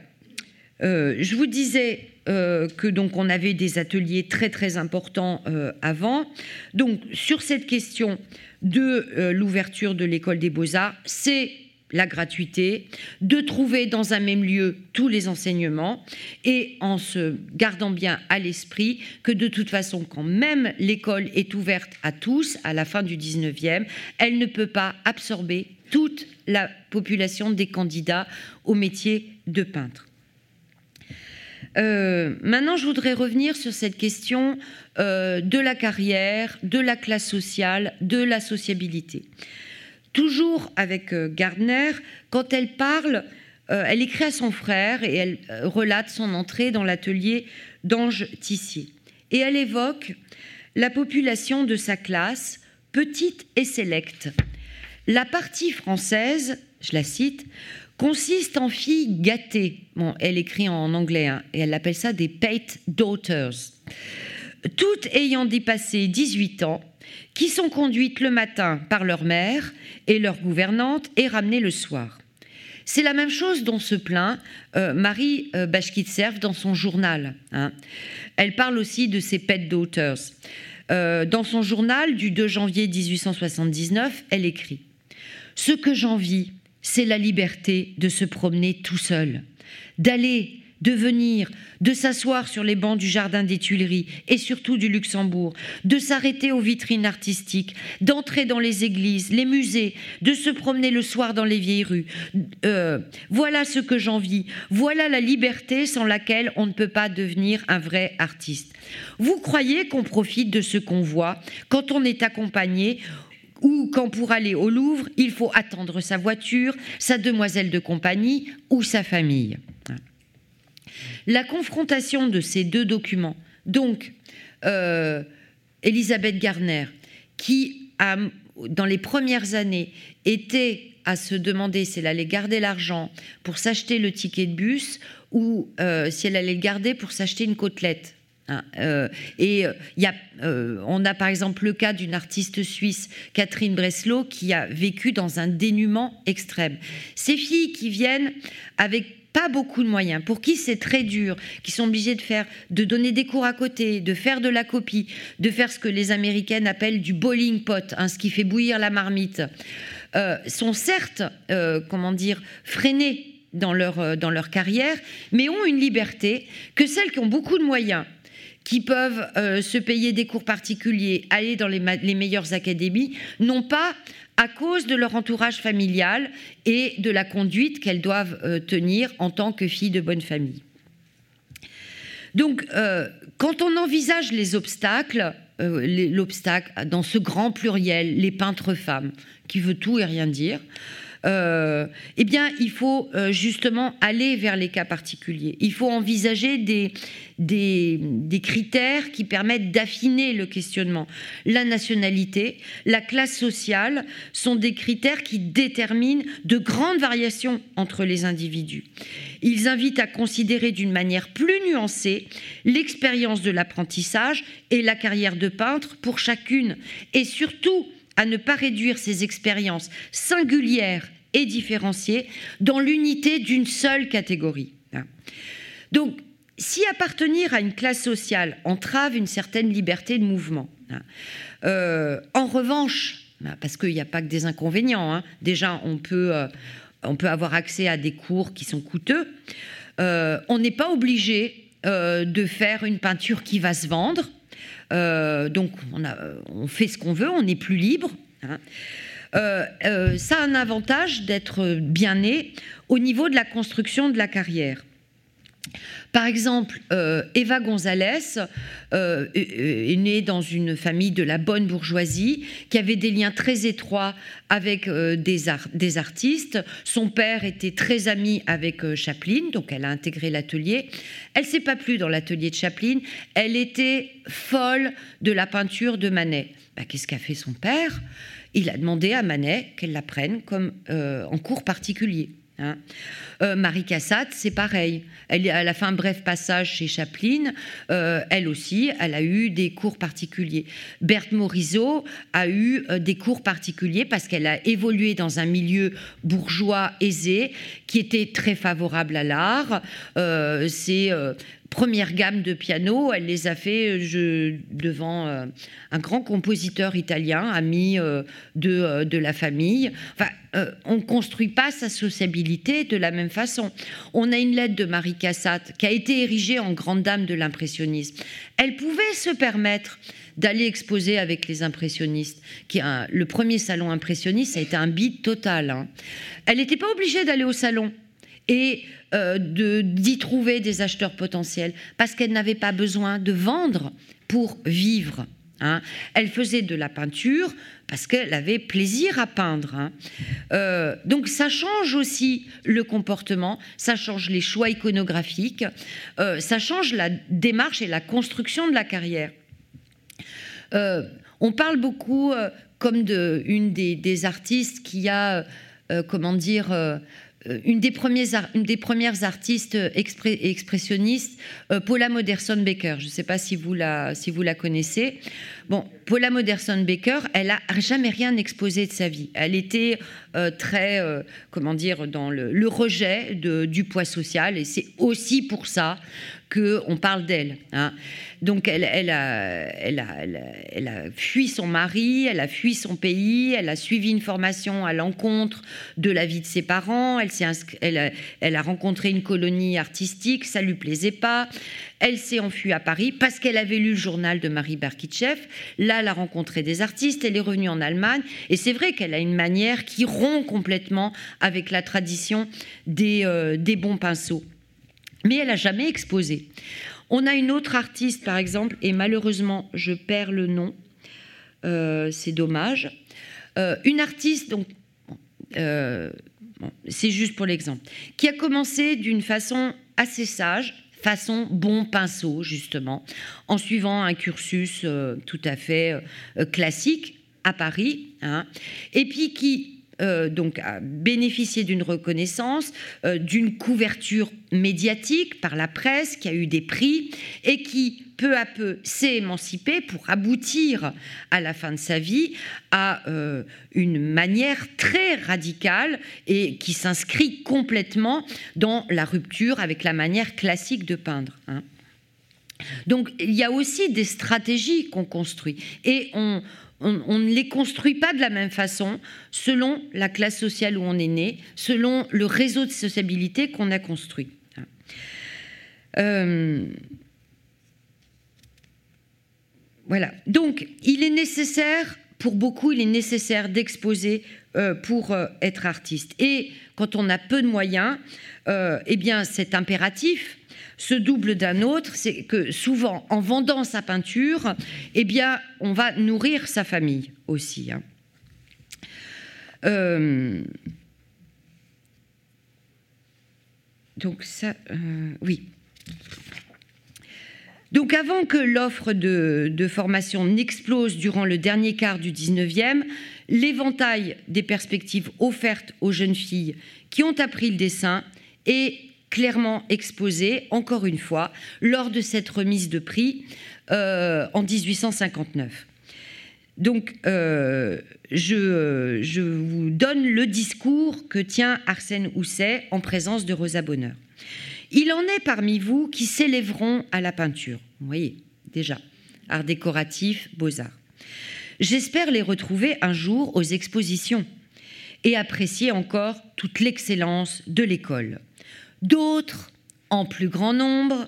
Euh, je vous disais euh, que donc on avait des ateliers très très importants euh, avant. Donc sur cette question de l'ouverture de l'école des beaux-arts, c'est la gratuité, de trouver dans un même lieu tous les enseignements et en se gardant bien à l'esprit que de toute façon, quand même l'école est ouverte à tous à la fin du 19e, elle ne peut pas absorber toute la population des candidats au métier de peintre. Euh, maintenant, je voudrais revenir sur cette question euh, de la carrière, de la classe sociale, de la sociabilité. Toujours avec euh, Gardner, quand elle parle, elle écrit à son frère et elle relate son entrée dans l'atelier d'Ange Tissier. Et elle évoque la population de sa classe, petite et sélecte. La partie française, je la cite, consiste en filles gâtées. Elle écrit en anglais hein, et elle appelle ça des Pate Daughters. Toutes ayant dépassé 18 ans, qui sont conduites le matin par leur mère et leur gouvernante et ramenées le soir. C'est la même chose dont se plaint euh, Marie euh, dans son journal. Hein. Elle parle aussi de ses pet daughters. Euh, dans son journal du 2 janvier 1879, elle écrit Ce que j'envie, c'est la liberté de se promener tout seul, d'aller, de venir, de s'asseoir sur les bancs du jardin des Tuileries et surtout du Luxembourg, de s'arrêter aux vitrines artistiques, d'entrer dans les églises, les musées, de se promener le soir dans les vieilles rues. Euh, voilà ce que j'envie. Voilà la liberté sans laquelle on ne peut pas devenir un vrai artiste. Vous croyez qu'on profite de ce qu'on voit quand on est accompagné ou quand pour aller au Louvre, il faut attendre sa voiture, sa demoiselle de compagnie ou sa famille. La confrontation de ces deux documents, donc euh, Elisabeth Garner, qui dans les premières années était à se demander si elle allait garder l'argent pour s'acheter le ticket de bus ou euh, si elle allait le garder pour s'acheter une côtelette Hein, euh, et euh, y a, euh, on a par exemple le cas d'une artiste suisse, Catherine Breslow, qui a vécu dans un dénuement extrême. Ces filles qui viennent avec pas beaucoup de moyens, pour qui c'est très dur, qui sont obligées de faire, de donner des cours à côté, de faire de la copie, de faire ce que les Américaines appellent du boiling pot, hein, ce qui fait bouillir la marmite, sont certes, comment dire, freinées dans leur, dans leur carrière, mais ont une liberté que celles qui ont beaucoup de moyens qui peuvent euh, se payer des cours particuliers, aller dans les, meilleures académies, non pas à cause de leur entourage familial et de la conduite qu'elles doivent euh, tenir en tant que filles de bonne famille. Donc, euh, quand on envisage les obstacles, l'obstacle dans ce grand pluriel, les peintres femmes, qui veut tout et rien dire, euh, eh bien, il faut euh, justement aller vers les cas particuliers. Il faut envisager des, des, critères qui permettent d'affiner le questionnement. La nationalité, la classe sociale sont des critères qui déterminent de grandes variations entre les individus. Ils invitent à considérer d'une manière plus nuancée l'expérience de l'apprentissage et la carrière de peintre pour chacune, et surtout à ne pas réduire ces expériences singulières et différenciées dans l'unité d'une seule catégorie. Donc, si appartenir à une classe sociale entrave une certaine liberté de mouvement, euh, en revanche, parce qu'il n'y a pas que des inconvénients, hein, déjà on peut, euh, on peut avoir accès à des cours qui sont coûteux, euh, on n'est pas obligé de faire une peinture qui va se vendre, donc on, fait ce qu'on veut, on est plus libre. Hein. Euh, euh, ça a un avantage d'être bien né au niveau de la construction de la carrière. Par exemple, euh, Eva González euh, est née dans une famille de la bonne bourgeoisie qui avait des liens très étroits avec des, artistes. Son père était très ami avec Chaplin, donc elle a intégré l'atelier. Elle s'est pas plu dans l'atelier de Chaplin. Elle était folle de la peinture de Manet. Bah, qu'est-ce qu'a fait son père? Il a demandé à Manet qu'elle la prenne comme en cours particulier. Hein. Euh, Marie Cassatt, c'est pareil. Elle, a fait un bref passage chez Chaplin. Euh, elle aussi, elle a eu des cours particuliers. Berthe Morisot a eu euh, des cours particuliers parce qu'elle a évolué dans un milieu bourgeois aisé qui était très favorable à l'art. c'est première gamme de piano, elle les a fait devant un grand compositeur italien, ami de, de la famille. Enfin, on ne construit pas sa sociabilité de la même façon. On a une lettre de Marie Cassatt qui a été érigée en grande dame de l'impressionnisme. Elle pouvait se permettre d'aller exposer avec les impressionnistes. Qui le premier salon impressionniste, ça a été un bide total. Hein. Elle n'était pas obligée d'aller au salon et euh, d'y trouver des acheteurs potentiels parce qu'elle n'avait pas besoin de vendre pour vivre. Hein. Elle faisait de la peinture parce qu'elle avait plaisir à peindre. Hein. Euh, donc ça change aussi le comportement, ça change les choix iconographiques, euh, ça change la démarche et la construction de la carrière. Euh, on parle beaucoup comme de une des, artistes qui a, comment dire, euh, une des, premières artistes expressionnistes, euh, Paula Moderson Baker. Je ne sais pas si vous la, connaissez. Bon, Paula Moderson Baker, elle a jamais rien exposé de sa vie. Elle était euh, très, comment dire, dans le, rejet du poids social, et c'est aussi pour ça qu'on parle d'elle. Hein. Donc elle, a, fui son mari, elle a fui son pays, elle a suivi une formation à l'encontre de la vie de ses parents, elle, a, elle a rencontré une colonie artistique, ça lui plaisait pas. Elle s'est enfuie à Paris parce qu'elle avait lu le journal de Marie Berkitchev. Là, elle a rencontré des artistes, elle est revenue en Allemagne. Et c'est vrai qu'elle a une manière qui rompt complètement avec la tradition des, euh, bons pinceaux mais elle n'a jamais exposé. On a une autre artiste, par exemple, et malheureusement, je perds le nom, euh, c'est dommage. Euh, une artiste, donc, c'est juste pour l'exemple, qui a commencé d'une façon assez sage, façon bon pinceau, justement, en suivant un cursus tout à fait classique à Paris, hein, et puis qui euh, donc a bénéficié d'une reconnaissance, euh, d'une couverture médiatique par la presse, qui a eu des prix et qui peu à peu s'est émancipé pour aboutir à la fin de sa vie à euh, une manière très radicale et qui s'inscrit complètement dans la rupture avec la manière classique de peindre. Hein. Donc il y a aussi des stratégies qu'on construit et on, on, ne les construit pas de la même façon selon la classe sociale où on est né, selon le réseau de sociabilité qu'on a construit. Euh, voilà. Donc, il est nécessaire, pour beaucoup, il est nécessaire d'exposer euh, pour euh, être artiste. Et quand on a peu de moyens, eh bien, c'est impératif se double d'un autre, c'est que souvent, en vendant sa peinture, eh bien, on va nourrir sa famille aussi. Hein. Euh, donc ça, euh, oui. Donc avant que l'offre de, formation n'explose durant le dernier quart du 19e, l'éventail des perspectives offertes aux jeunes filles qui ont appris le dessin est clairement exposé, encore une fois, lors de cette remise de prix euh, en 1859. Donc, euh, je, je, vous donne le discours que tient Arsène Housset en présence de Rosa Bonheur. Il en est parmi vous qui s'élèveront à la peinture. Vous voyez, déjà, art décoratif, beaux-arts. J'espère les retrouver un jour aux expositions et apprécier encore toute l'excellence de l'école d'autres en plus grand nombre.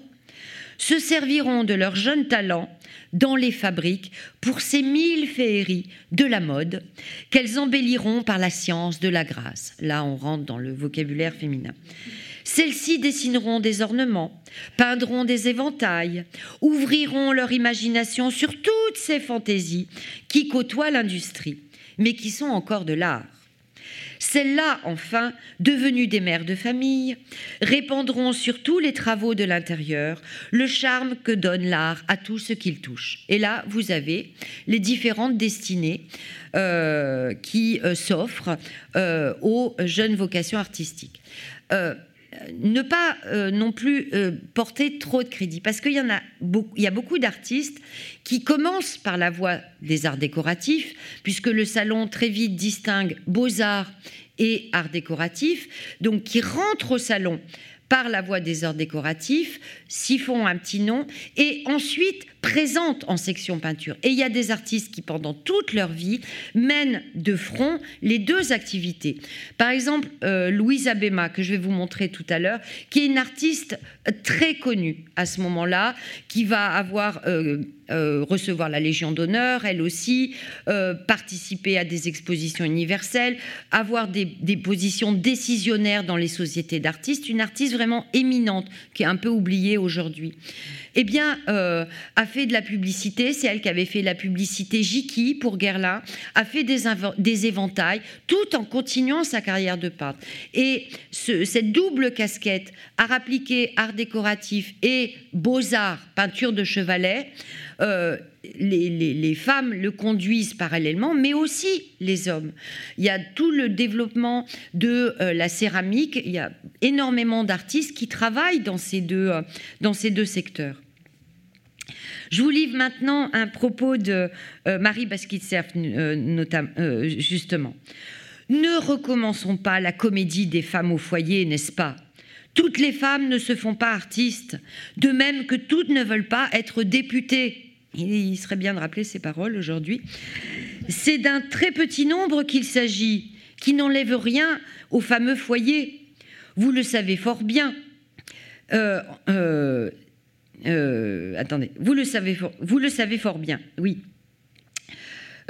se serviront de leurs jeunes talents dans les fabriques pour ces mille féeries de la mode qu'elles embelliront par la science de la grâce. Là, on rentre dans le vocabulaire féminin. Celles-ci dessineront des ornements, peindront des éventails, ouvriront leur imagination sur toutes ces fantaisies qui côtoient l'industrie, mais qui sont encore de l'art. Celles-là, enfin, devenues des mères de famille, répandront sur tous les travaux de l'intérieur le charme que donne l'art à tout ce qu'il touche. Et là, vous avez les différentes destinées euh, qui euh, s'offrent euh, aux jeunes vocations artistiques ne pas non plus porter trop de crédit, parce qu'il y en a beaucoup, il y a beaucoup d'artistes qui commencent par la voie des arts décoratifs, puisque le salon très vite distingue beaux-arts et arts décoratifs, donc qui rentrent au salon par la voie des arts décoratifs, font un petit nom, et ensuite présentent en section peinture. Et il y a des artistes qui, pendant toute leur vie, mènent de front les deux activités. Par exemple, euh, Louise Abema, que je vais vous montrer tout à l'heure, qui est une artiste très connue à ce moment-là, qui va avoir euh, euh, recevoir la Légion d'honneur, elle aussi, participer à des expositions universelles, avoir des, des positions décisionnaires dans les sociétés d'artistes, une artiste vraiment éminente, qui est un peu oubliée aujourd'hui eh bien, euh, a fait de la publicité. C'est elle qui avait fait la publicité Jiki pour Guerlain, a fait des, éventails, tout en continuant sa carrière de peintre. Et cette double casquette, art appliqué, art décoratif et beaux-arts, peinture de chevalet, euh, les, femmes le conduisent parallèlement, mais aussi les hommes. Il y a tout le développement de euh, la céramique, il y a énormément d'artistes qui travaillent dans ces deux, dans ces deux secteurs. Je vous livre maintenant un propos de euh, Marie Basquiat-Cerf, euh, euh, justement. Ne recommençons pas la comédie des femmes au foyer, n'est-ce pas? Toutes les femmes ne se font pas artistes, de même que toutes ne veulent pas être députées. Il serait bien de rappeler ces paroles aujourd'hui. C'est d'un très petit nombre qu'il s'agit, qui n'enlève rien au fameux foyer. Vous le savez fort bien. Euh, attendez, vous le, savez vous le savez fort bien, oui.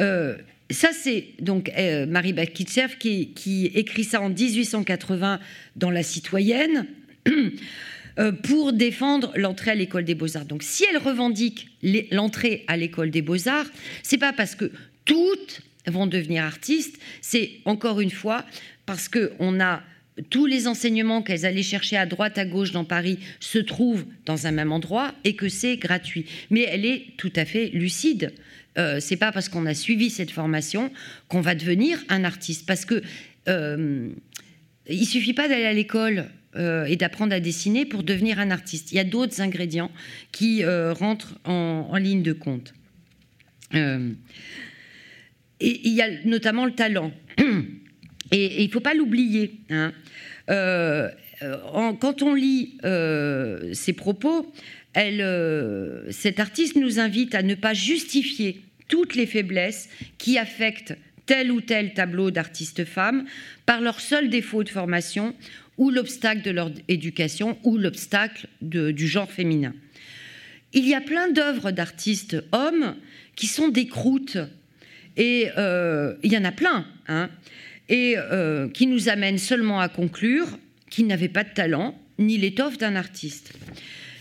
Euh, ça, c'est donc euh, Marie Bakitchev qui, qui, écrit ça en 1880 dans La Citoyenne pour défendre l'entrée à l'école des beaux-arts. Donc, si elle revendique l'entrée à l'école des beaux-arts, c'est pas parce que toutes vont devenir artistes, c'est encore une fois parce qu'on a tous les enseignements qu'elles allaient chercher à droite, à gauche dans Paris se trouvent dans un même endroit et que c'est gratuit. Mais elle est tout à fait lucide. Euh, c'est pas parce qu'on a suivi cette formation qu'on va devenir un artiste. Parce que euh, il suffit pas d'aller à l'école euh, et d'apprendre à dessiner pour devenir un artiste. Il y a d'autres ingrédients qui euh, rentrent en, ligne de compte. et il y a notamment le talent. Et, il ne faut pas l'oublier. Hein. Euh, quand on lit euh, ces propos, euh, cet artiste nous invite à ne pas justifier toutes les faiblesses qui affectent tel ou tel tableau d'artistes femmes par leur seul défaut de formation ou l'obstacle de leur éducation ou l'obstacle du genre féminin. Il y a plein d'œuvres d'artistes hommes qui sont des croûtes. Et il y en a plein. Hein et euh, qui nous amène seulement à conclure qu'il n'avait pas de talent ni l'étoffe d'un artiste.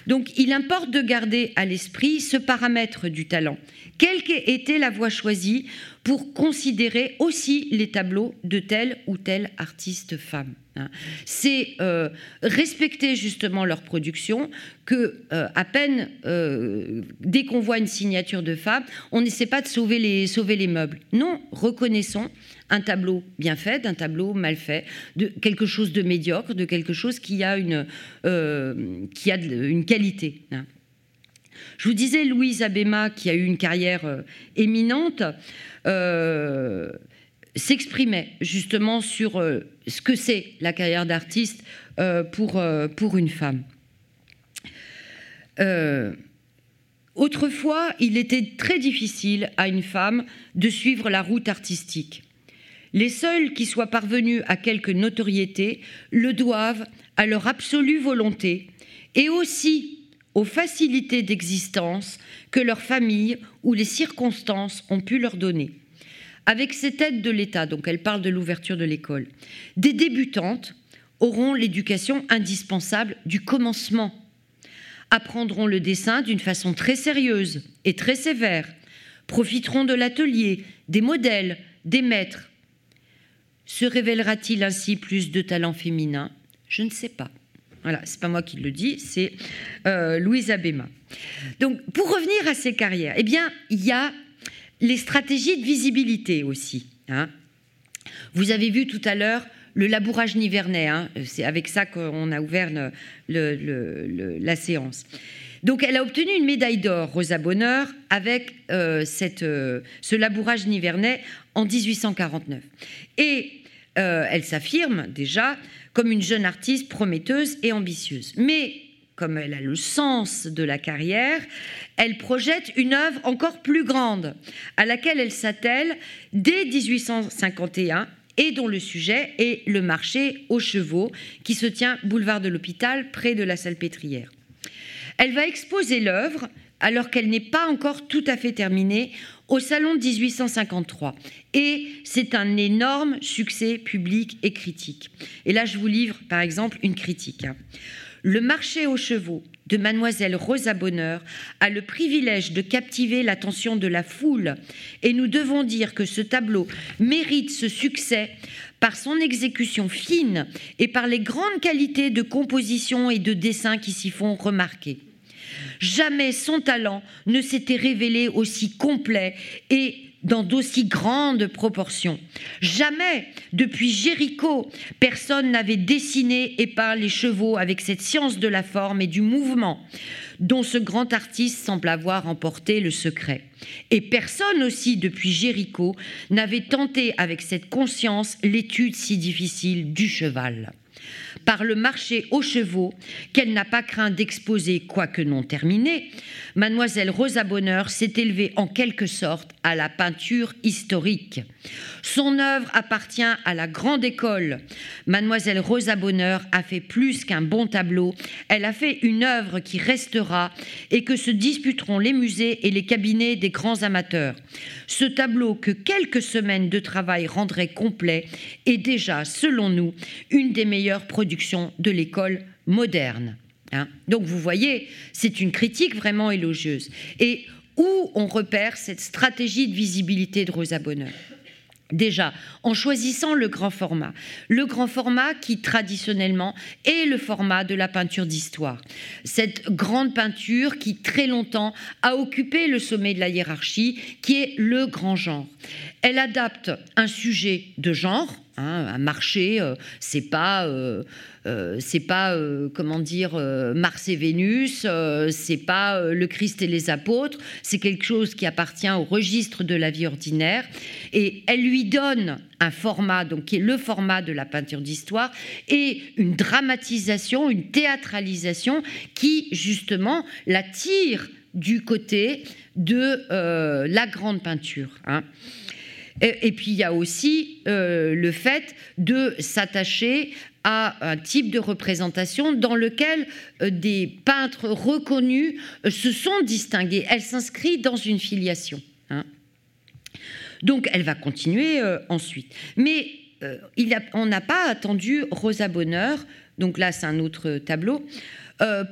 Donc il importe de garder à l'esprit ce paramètre du talent, quelle qu'ait été la voie choisie pour considérer aussi les tableaux de tel ou tel artiste femme. Hein. C'est euh, respecter justement leur production que euh, à peine euh, dès qu'on voit une signature de femme, on n'essaie pas de sauver les, meubles. Non, reconnaissons un tableau bien fait, d'un tableau mal fait, de quelque chose de médiocre, de quelque chose qui a une, une qualité. Hein. Je vous disais Louise Abema, qui a eu une carrière éminente, s'exprimait justement sur euh, ce que c'est la carrière d'artiste euh, pour, pour une femme. autrefois, il était très difficile à une femme de suivre la route artistique. Les seuls qui soient parvenus à quelque notoriété le doivent à leur absolue volonté et aussi aux facilités d'existence que leur famille ou les circonstances ont pu leur donner. Avec cette aide de l'État, donc elle parle de l'ouverture de l'école, des débutantes auront l'éducation indispensable du commencement, apprendront le dessin d'une façon très sérieuse et très sévère, profiteront de l'atelier, des modèles, des maîtres. Se révélera-t-il ainsi plus de talent féminin? Je ne sais pas. Voilà, c'est pas moi qui le dis, c'est euh, Louise Abema. Donc, pour revenir à ces carrières, eh bien, il y a les stratégies de visibilité aussi. Hein. Vous avez vu tout à l'heure le labourage nivernais. Hein. C'est avec ça qu'on a ouvert la séance. Donc, elle a obtenu une médaille d'or, Rosa Bonheur, avec euh, euh, ce labourage nivernais en 1849. Et euh, elle s'affirme déjà comme une jeune artiste prometteuse et ambitieuse. Mais comme elle a le sens de la carrière, elle projette une œuvre encore plus grande, à laquelle elle s'attelle dès 1851 et dont le sujet est le marché aux chevaux qui se tient boulevard de l'Hôpital près de la Salpêtrière. Elle va exposer l'œuvre, alors qu'elle n'est pas encore tout à fait terminée, au Salon de 1853. Et c'est un énorme succès public et critique. Et là, je vous livre, par exemple, une critique. Le marché aux chevaux de mademoiselle Rosa Bonheur a le privilège de captiver l'attention de la foule et nous devons dire que ce tableau mérite ce succès par son exécution fine et par les grandes qualités de composition et de dessin qui s'y font remarquer. Jamais son talent ne s'était révélé aussi complet et dans d'aussi grandes proportions. Jamais, depuis Jéricho, personne n'avait dessiné et peint les chevaux avec cette science de la forme et du mouvement dont ce grand artiste semble avoir emporté le secret. Et personne aussi, depuis Jéricho, n'avait tenté avec cette conscience l'étude si difficile du cheval par le marché aux chevaux qu'elle n'a pas craint d'exposer, quoique non terminée, mademoiselle Rosa Bonheur s'est élevée en quelque sorte à la peinture historique. Son œuvre appartient à la grande école. Mademoiselle Rosa Bonheur a fait plus qu'un bon tableau, elle a fait une œuvre qui restera et que se disputeront les musées et les cabinets des grands amateurs. Ce tableau que quelques semaines de travail rendraient complet est déjà, selon nous, une des meilleures productions de l'école moderne. Hein. Donc vous voyez, c'est une critique vraiment élogieuse. Et où on repère cette stratégie de visibilité de Rosa Bonheur? Déjà, en choisissant le grand format. Le grand format qui, traditionnellement, est le format de la peinture d'histoire. Cette grande peinture qui, très longtemps, a occupé le sommet de la hiérarchie, qui est le grand genre. Elle adapte un sujet de genre, hein, un marché, euh, c'est pas... Euh, euh, c'est pas comment dire Mars et Vénus, c'est pas le Christ et les apôtres, c'est quelque chose qui appartient au registre de la vie ordinaire et elle lui donne un format donc qui est le format de la peinture d'histoire et une dramatisation, une théâtralisation qui justement la tire du côté de la grande peinture. Hein. Et, puis il y a aussi le fait de s'attacher à un type de représentation dans lequel euh, des peintres reconnus euh, se sont distingués. Elle s'inscrit dans une filiation. Hein. Donc elle va continuer euh, ensuite. Mais on n'a pas attendu Rosa Bonheur, donc là c'est un autre tableau,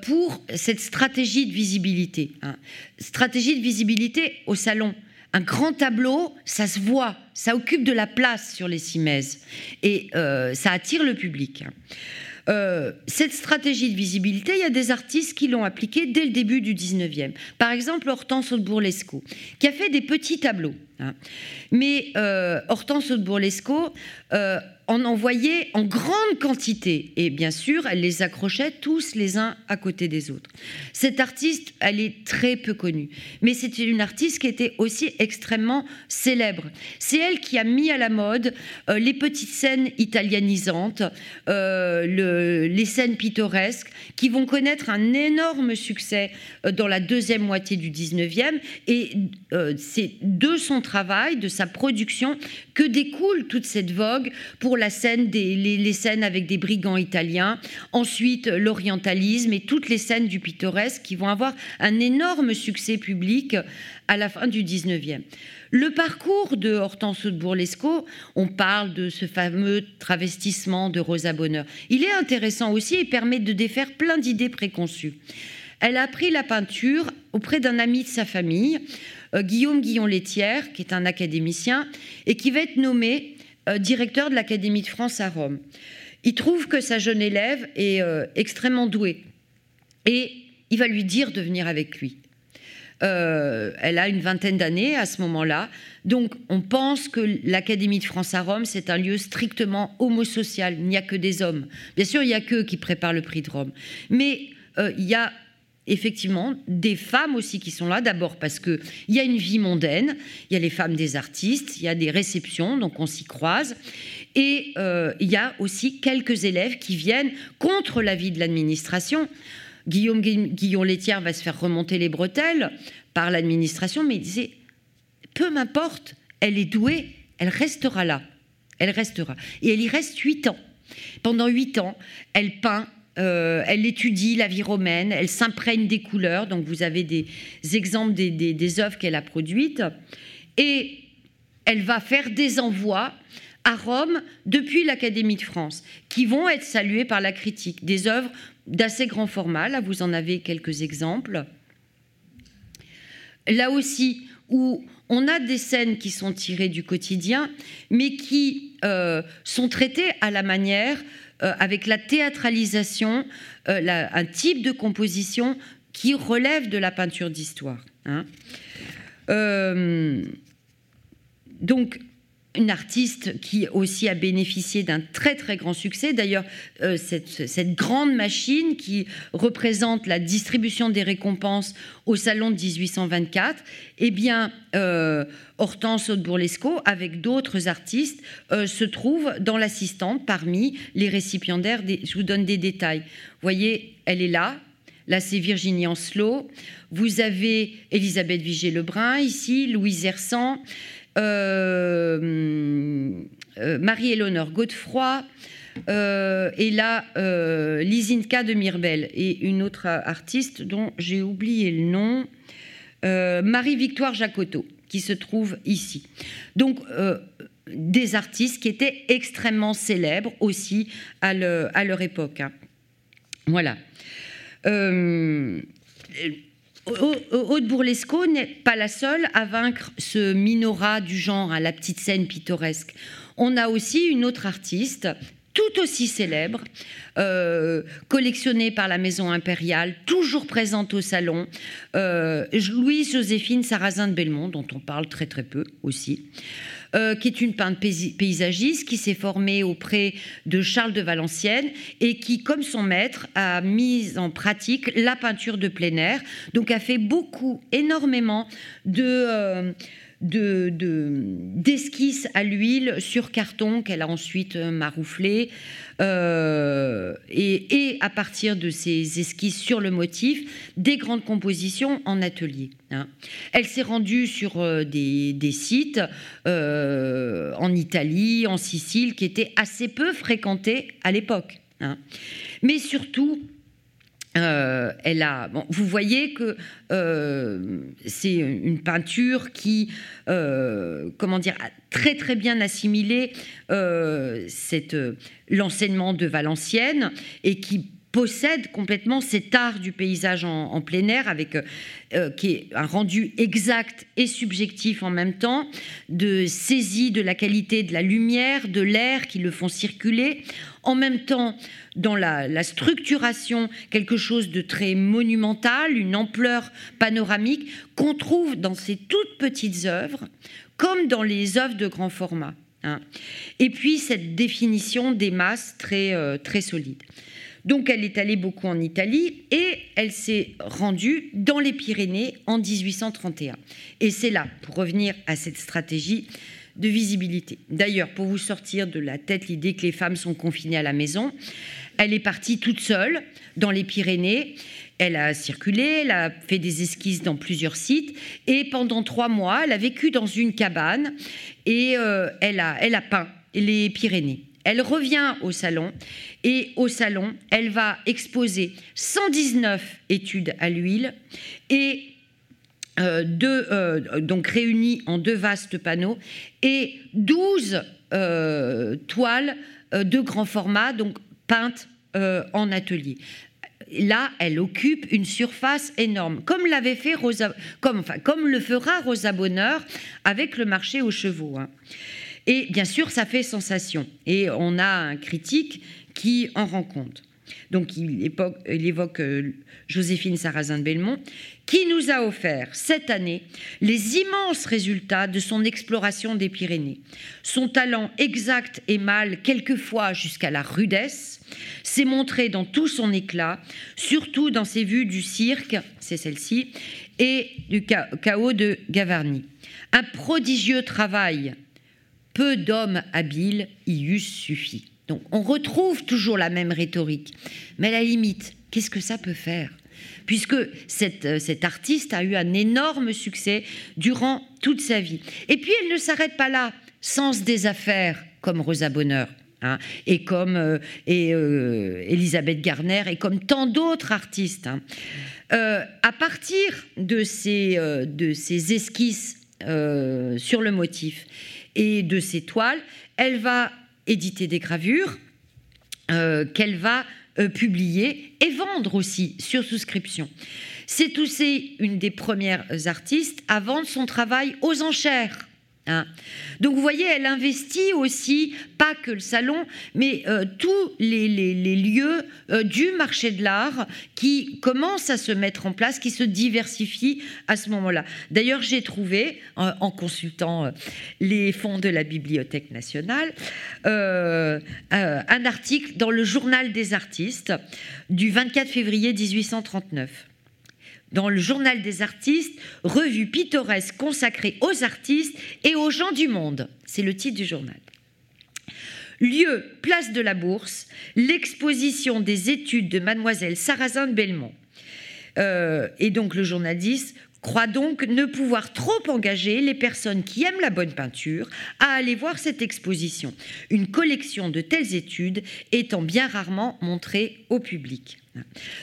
pour cette stratégie de visibilité. Hein. Stratégie de visibilité au salon un grand tableau, ça se voit, ça occupe de la place sur les cimaises et euh, ça attire le public. Euh, cette stratégie de visibilité, il y a des artistes qui l'ont appliquée dès le début du 19e. Par exemple, Hortense Haute-Bourlesco, qui a fait des petits tableaux. Hein. Mais euh, Hortense Haute-Bourlesco en envoyait en grande quantité. Et bien sûr, elle les accrochait tous les uns à côté des autres. Cette artiste, elle est très peu connue. Mais c'est une artiste qui était aussi extrêmement célèbre. C'est elle qui a mis à la mode euh, les petites scènes italianisantes, euh, le, les scènes pittoresques, qui vont connaître un énorme succès euh, dans la deuxième moitié du 19e. Et c'est de son de sa production, que découle toute cette vogue pour la scène des, les, scènes avec des brigands italiens, ensuite l'orientalisme et toutes les scènes du pittoresque qui vont avoir un énorme succès public à la fin du 19e. Le parcours de Hortense de Bourlesco, on parle de ce fameux travestissement de Rosa Bonheur. Il est intéressant aussi et permet de défaire plein d'idées préconçues. Elle a appris la peinture auprès d'un ami de sa famille, euh, Guillaume Guillon-Létière, qui est un académicien, et qui va être nommé euh, directeur de l'Académie de France à Rome. Il trouve que sa jeune élève est euh, extrêmement douée et il va lui dire de venir avec lui. elle a une vingtaine d'années à ce moment-là. Donc on pense que l'Académie de France à Rome, c'est un lieu strictement homosocial. Il n'y a que des hommes. Bien sûr, il n'y a qu'eux qui préparent le prix de Rome. Mais il y a effectivement des femmes aussi qui sont là, d'abord parce qu'il y a une vie mondaine, il y a les femmes des artistes, il y a des réceptions, donc on s'y croise, et euh, il y a aussi quelques élèves qui viennent contre l'avis de l'administration. Guillaume Guillon-Létière va se faire remonter les bretelles par l'administration, mais il disait, peu m'importe, elle est douée, elle restera là, elle restera. Et elle y reste huit ans. Pendant huit ans, elle peint euh, elle étudie la vie romaine, elle s'imprègne des couleurs, donc vous avez des exemples des, œuvres qu'elle a produites, et elle va faire des envois à Rome depuis l'Académie de France, qui vont être salués par la critique, des œuvres d'assez grand format, là vous en avez quelques exemples. Là aussi, où on a des scènes qui sont tirées du quotidien, mais qui euh, sont traitées à la manière avec la théâtralisation, euh, un type de composition qui relève de la peinture d'histoire. Hein. Euh, donc, une artiste qui aussi a bénéficié d'un très très grand succès. D'ailleurs, euh, cette, grande machine qui représente la distribution des récompenses au Salon de 1824, eh bien, euh, Hortense Haute-Bourlesco, avec d'autres artistes, euh, se trouve dans l'assistante parmi les récipiendaires. je vous donne des détails. Vous voyez, elle est là. Là, c'est Virginie Ancelot. Vous avez Elisabeth Vigée-Lebrun ici, Louise Hersan. Euh, euh, Marie-Éléonore Godefroy, euh, et là, Lisinka de Mirbel, et une autre artiste dont j'ai oublié le nom, Marie-Victoire Jacotot, qui se trouve ici. Donc, des artistes qui étaient extrêmement célèbres aussi à, leur époque. Hein. Voilà. Aude Bourlesco n'est pas la seule à vaincre ce minorat du genre à la petite scène pittoresque. On a aussi une autre artiste tout aussi célèbre, euh, collectionnée par la Maison impériale, toujours présente au salon, euh, Louise Joséphine Sarrazin de Belmont, dont on parle très très peu aussi. Euh, qui est une peintre paysagiste qui s'est formée auprès de Charles de Valenciennes et qui, comme son maître, a mis en pratique la peinture de plein air. Donc a fait beaucoup, énormément de... Euh, d'esquisses à l'huile sur carton qu'elle a ensuite marouflé. Euh, et, à partir de ces esquisses sur le motif, des grandes compositions en atelier. Hein. Elle s'est rendue sur euh, des, sites euh, en Italie, en Sicile, qui étaient assez peu fréquentés à l'époque. Hein. Mais surtout, euh, elle a, vous voyez que euh, c'est une peinture qui, euh, comment dire, a très très bien assimilé l'enseignement de Valenciennes et qui possède complètement cet art du paysage en, plein air, avec qui est un rendu exact et subjectif en même temps, de saisie de la qualité de la lumière, de l'air qui le font circuler, en même temps dans la, structuration quelque chose de très monumental, une ampleur panoramique qu'on trouve dans ces toutes petites œuvres, comme dans les œuvres de grand format. Hein. Et puis cette définition des masses très, euh, très solide. Donc elle est allée beaucoup en Italie et elle s'est rendue dans les Pyrénées en 1831. Et c'est là, pour revenir à cette stratégie, de visibilité. D'ailleurs, pour vous sortir de la tête l'idée que les femmes sont confinées à la maison, elle est partie toute seule dans les Pyrénées. Elle a circulé, elle a fait des esquisses dans plusieurs sites et pendant trois mois, elle a vécu dans une cabane et euh, elle, a, elle a peint les Pyrénées. Elle revient au salon et au salon, elle va exposer 119 études à l'huile et euh, euh, donc réunies en deux vastes panneaux et 12 euh, toiles de grand format, donc peintes en atelier là, elle occupe une surface énorme, comme l'avait fait Rosa, comme, enfin, comme le fera Rosa Bonheur avec le marché aux chevaux. Hein. Et bien sûr, ça fait sensation. Et on a un critique qui en rend compte. Donc il, évoque euh, Joséphine Sarrazin de Belmont, qui nous a offert cette année les immenses résultats de son exploration des Pyrénées. Son talent exact et mal, quelquefois jusqu'à la rudesse, s'est montré dans tout son éclat, surtout dans ses vues du cirque, c'est celle-ci, et du chaos de Gavarnie. Un prodigieux travail, peu d'hommes habiles y eussent suffi. Donc on retrouve toujours la même rhétorique, mais à la limite, qu'est-ce que ça peut faire? Puisque cette, euh, cet artiste a eu un énorme succès durant toute sa vie. Et puis elle ne s'arrête pas là, sens des affaires comme Rosa Bonheur. Hein, et comme euh, et, euh, Elisabeth Garner et comme tant d'autres artistes. Hein. à partir de ces, de ces esquisses sur le motif et de ces toiles, elle va éditer des gravures euh, qu'elle va euh, publier et vendre aussi sur souscription. C'est aussi une des premières artistes à vendre son travail aux enchères. Hein. Donc vous voyez, elle investit aussi, pas que le salon, mais euh, tous les, lieux euh, du marché de l'art qui commencent à se mettre en place, qui se diversifient à ce moment-là. D'ailleurs, j'ai trouvé, en, consultant euh, les fonds de la Bibliothèque nationale, un article dans le journal des artistes du 24 février 1839 dans le Journal des artistes, revue pittoresque consacrée aux artistes et aux gens du monde. C'est le titre du journal. Lieu, place de la Bourse, l'exposition des études de mademoiselle Sarrazin de Belmont. Euh, et donc le journaliste croit donc ne pouvoir trop engager les personnes qui aiment la bonne peinture à aller voir cette exposition, une collection de telles études étant bien rarement montrée au public.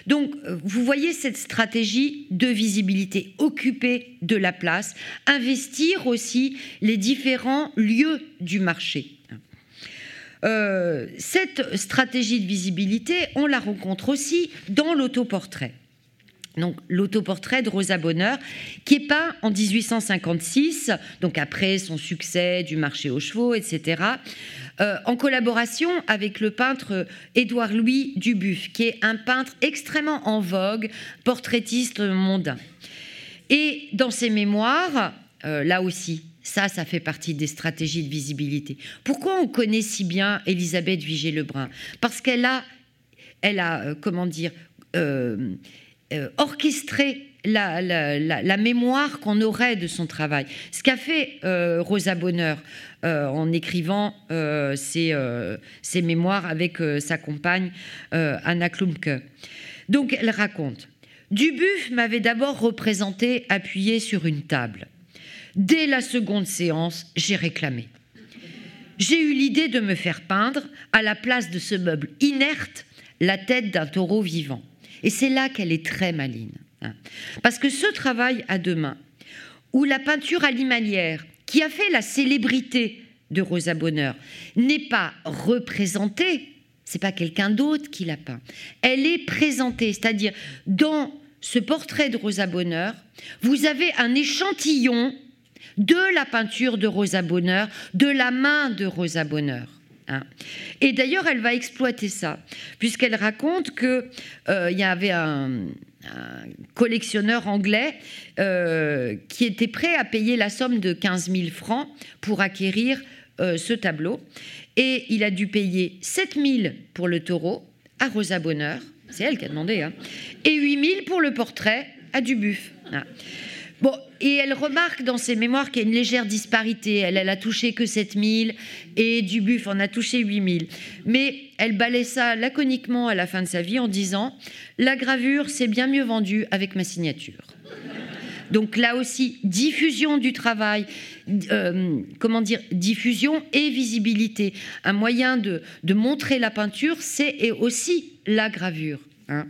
Donc, vous voyez cette stratégie de visibilité, occuper de la place, investir aussi les différents lieux du marché. Euh, cette stratégie de visibilité, on la rencontre aussi dans l'autoportrait. Donc l'autoportrait de Rosa Bonheur, qui est peint en 1856, donc après son succès du marché aux chevaux, etc. Euh, en collaboration avec le peintre Édouard Louis Dubuff, qui est un peintre extrêmement en vogue, portraitiste mondain. Et dans ses mémoires, euh, là aussi, ça, ça fait partie des stratégies de visibilité. Pourquoi on connaît si bien Elisabeth Vigée-Lebrun? Parce qu'elle a, elle a, euh, comment dire, orchestré la, mémoire qu'on aurait de son travail. Ce qu'a fait Rosa Bonheur euh, en écrivant euh, ses, mémoires avec euh, sa compagne Anna Klumke. Donc elle raconte Dubuff m'avait d'abord représenté appuyé sur une table. Dès la seconde séance, j'ai réclamé. J'ai eu l'idée de me faire peindre, à la place de ce meuble inerte, la tête d'un taureau vivant. Et c'est là qu'elle est très maline. Hein. Parce que ce travail à deux mains, où la peinture alimanière qui a fait la célébrité de Rosa Bonheur, n'est pas représentée, c'est pas quelqu'un d'autre qui l'a peint. Elle est présentée, c'est-à-dire dans ce portrait de Rosa Bonheur, vous avez un échantillon de la peinture de Rosa Bonheur, de la main de Rosa Bonheur. Hein. Et d'ailleurs, elle va exploiter ça, puisqu'elle raconte qu'il euh, y avait un, un collectionneur anglais euh, qui était prêt à payer la somme de 15 000 francs pour acquérir euh, ce tableau. Et il a dû payer 7 000 pour le taureau à Rosa Bonheur, c'est elle qui a demandé, hein, et 8 000 pour le portrait à Dubuff. Ah. Bon, et elle remarque dans ses mémoires qu'il y a une légère disparité. Elle, elle a touché que 7000 et Dubuff en a touché 8000. Mais elle balaie ça laconiquement à la fin de sa vie en disant La gravure, c'est bien mieux vendu avec ma signature. Donc là aussi, diffusion du travail, euh, comment dire, diffusion et visibilité. Un moyen de, montrer la peinture, c'est aussi la gravure. Hein.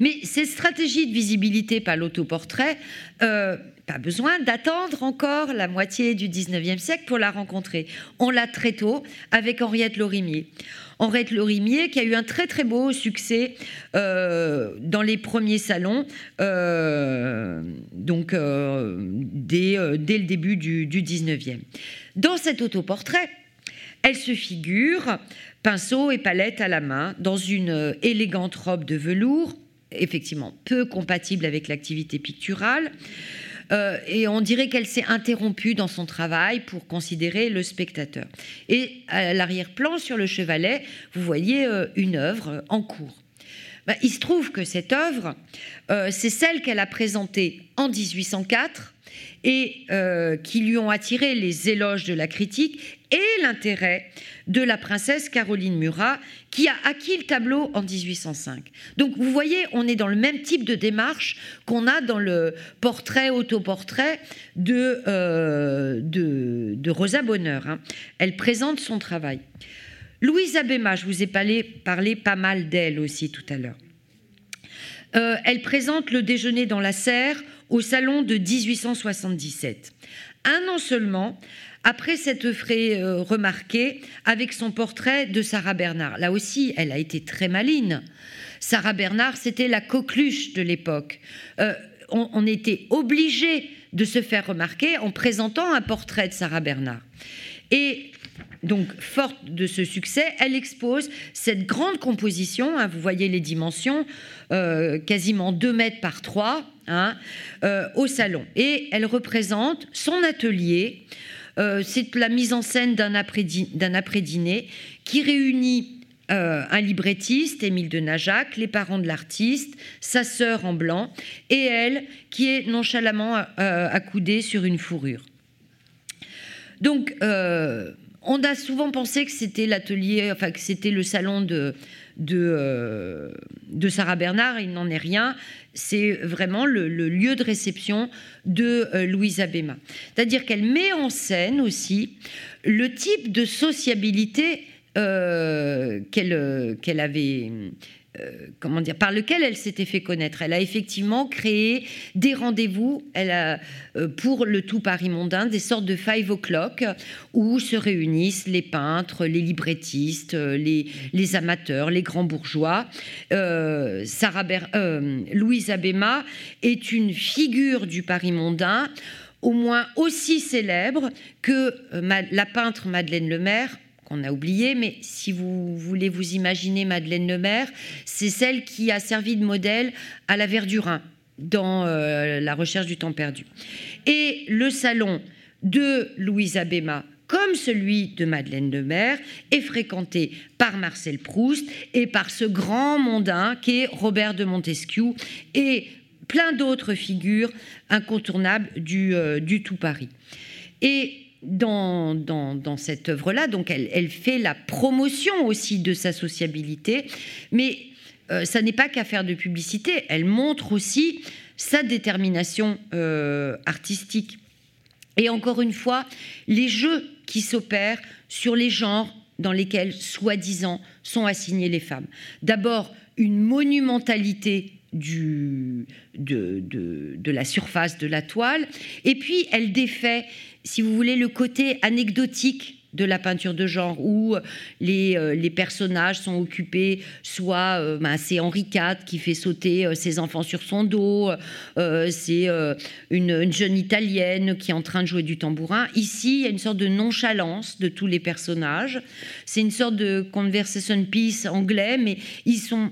Mais ces stratégies de visibilité par l'autoportrait, euh, pas besoin d'attendre encore la moitié du 19e siècle pour la rencontrer. On l'a très tôt avec Henriette Lorimier. Henriette Lorimier qui a eu un très très beau succès euh, dans les premiers salons, euh, donc dès, dès, le début du, du 19e. Dans cet autoportrait, elle se figure pinceau et palette à la main dans une élégante robe de velours, effectivement peu compatible avec l'activité picturale. Euh, et on dirait qu'elle s'est interrompue dans son travail pour considérer le spectateur. Et à l'arrière-plan, sur le chevalet, vous voyez euh, une œuvre en cours. Ben, il se trouve que cette œuvre, euh, c'est celle qu'elle a présentée en 1804 et qui lui ont attiré les éloges de la critique et l'intérêt de la princesse Caroline Murat, qui a acquis le tableau en 1805. Donc vous voyez, on est dans le même type de démarche qu'on a dans le portrait, autoportrait de, euh, de, Rosa Bonheur. Hein. Elle présente son travail. Louise Abema, je vous ai parlé, parlé pas mal d'elle aussi tout à l'heure. Euh, elle présente le déjeuner dans la serre au salon de 1877. Un an seulement après s'être fait euh, remarquer avec son portrait de Sarah Bernard. Là aussi, elle a été très maline. Sarah Bernard, c'était la coqueluche de l'époque. Euh, on, était obligé de se faire remarquer en présentant un portrait de Sarah Bernard. Et donc, forte de ce succès, elle expose cette grande composition, hein, vous voyez les dimensions, euh, quasiment 2 mètres par 3, hein, au salon. Et elle représente son atelier euh, c'est la mise en scène d'un après-dîner qui réunit euh, un librettiste, Émile de Najac, les parents de l'artiste, sa sœur en blanc, et elle qui est nonchalamment euh, accoudée sur une fourrure. Donc, on a souvent pensé que c'était l'atelier, enfin que c'était le salon de, de, de Sarah Bernard, il n'en est rien c'est vraiment le, lieu de réception de euh, Louise Abema. C'est-à-dire qu'elle met en scène aussi le type de sociabilité euh, euh, qu'elle avait euh, comment dire, par lequel elle s'était fait connaître. Elle a effectivement créé des rendez-vous elle a, euh, pour le tout Paris mondain, des sortes de five o'clock où se réunissent les peintres, les librettistes, euh, les, amateurs, les grands bourgeois. Sarah Louise Abema est une figure du Paris mondain au moins aussi célèbre que la peintre Madeleine Lemaire qu'on a oublié, mais si vous voulez vous imaginer Madeleine Lemaire, c'est celle qui a servi de modèle à la Verdurin dans euh, la recherche du temps perdu. Et le salon de Louise Abema, comme celui de Madeleine Lemaire, est fréquenté par Marcel Proust et par ce grand mondain qu'est Robert de Montesquieu et plein d'autres figures incontournables du, euh, du tout Paris. Et dans, cette œuvre-là. Donc elle, fait la promotion aussi de sa sociabilité, mais euh, ça n'est pas qu'à faire de publicité, elle montre aussi sa détermination euh, artistique. Et encore une fois, les jeux qui s'opèrent sur les genres dans lesquels, soi-disant, sont assignées les femmes. D'abord, une monumentalité de, la surface de la toile, et puis elle défait si vous voulez, le côté anecdotique de la peinture de genre où les, euh, les personnages sont occupés, soit euh, ben, c'est Henri IV qui fait sauter euh, ses enfants sur son dos, c'est une, une, jeune italienne qui est en train de jouer du tambourin. Ici, il y a une sorte de nonchalance de tous les personnages. C'est une sorte de conversation piece anglais, mais ils sont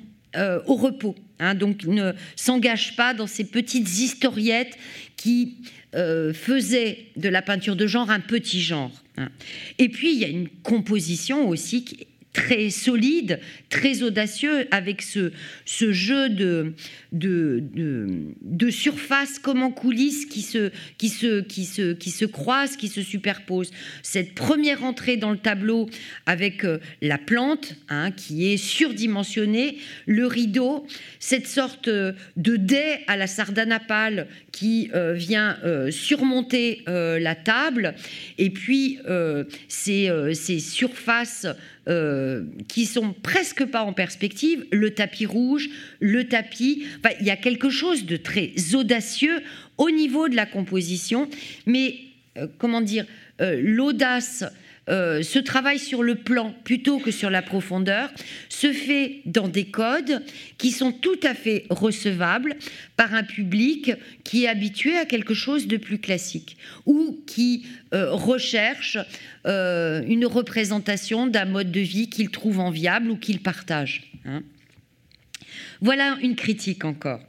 au repos, hein, donc ne s'engagent pas dans ces petites historiettes qui euh, faisait de la peinture de genre un petit genre. Hein. Et puis, il y a une composition aussi qui très solide, très audacieux, avec ce, ce jeu de, de, de, surface comme en coulisses qui se, qui, se, qui, se, qui se croisent, qui se superposent. Cette première entrée dans le tableau avec euh, la plante hein, qui est surdimensionnée, le rideau, cette sorte euh, de dais à la sardanapale qui euh, vient surmonter la table, et puis ces, ces surfaces euh, qui sont presque pas en perspective, le tapis rouge, le tapis. il y a quelque chose de très audacieux au niveau de la composition, mais euh, comment dire, euh, l'audace euh, ce travail sur le plan plutôt que sur la profondeur se fait dans des codes qui sont tout à fait recevables par un public qui est habitué à quelque chose de plus classique ou qui euh, recherche euh, une représentation d'un mode de vie qu'il trouve enviable ou qu'il partage. Hein. Voilà une critique encore.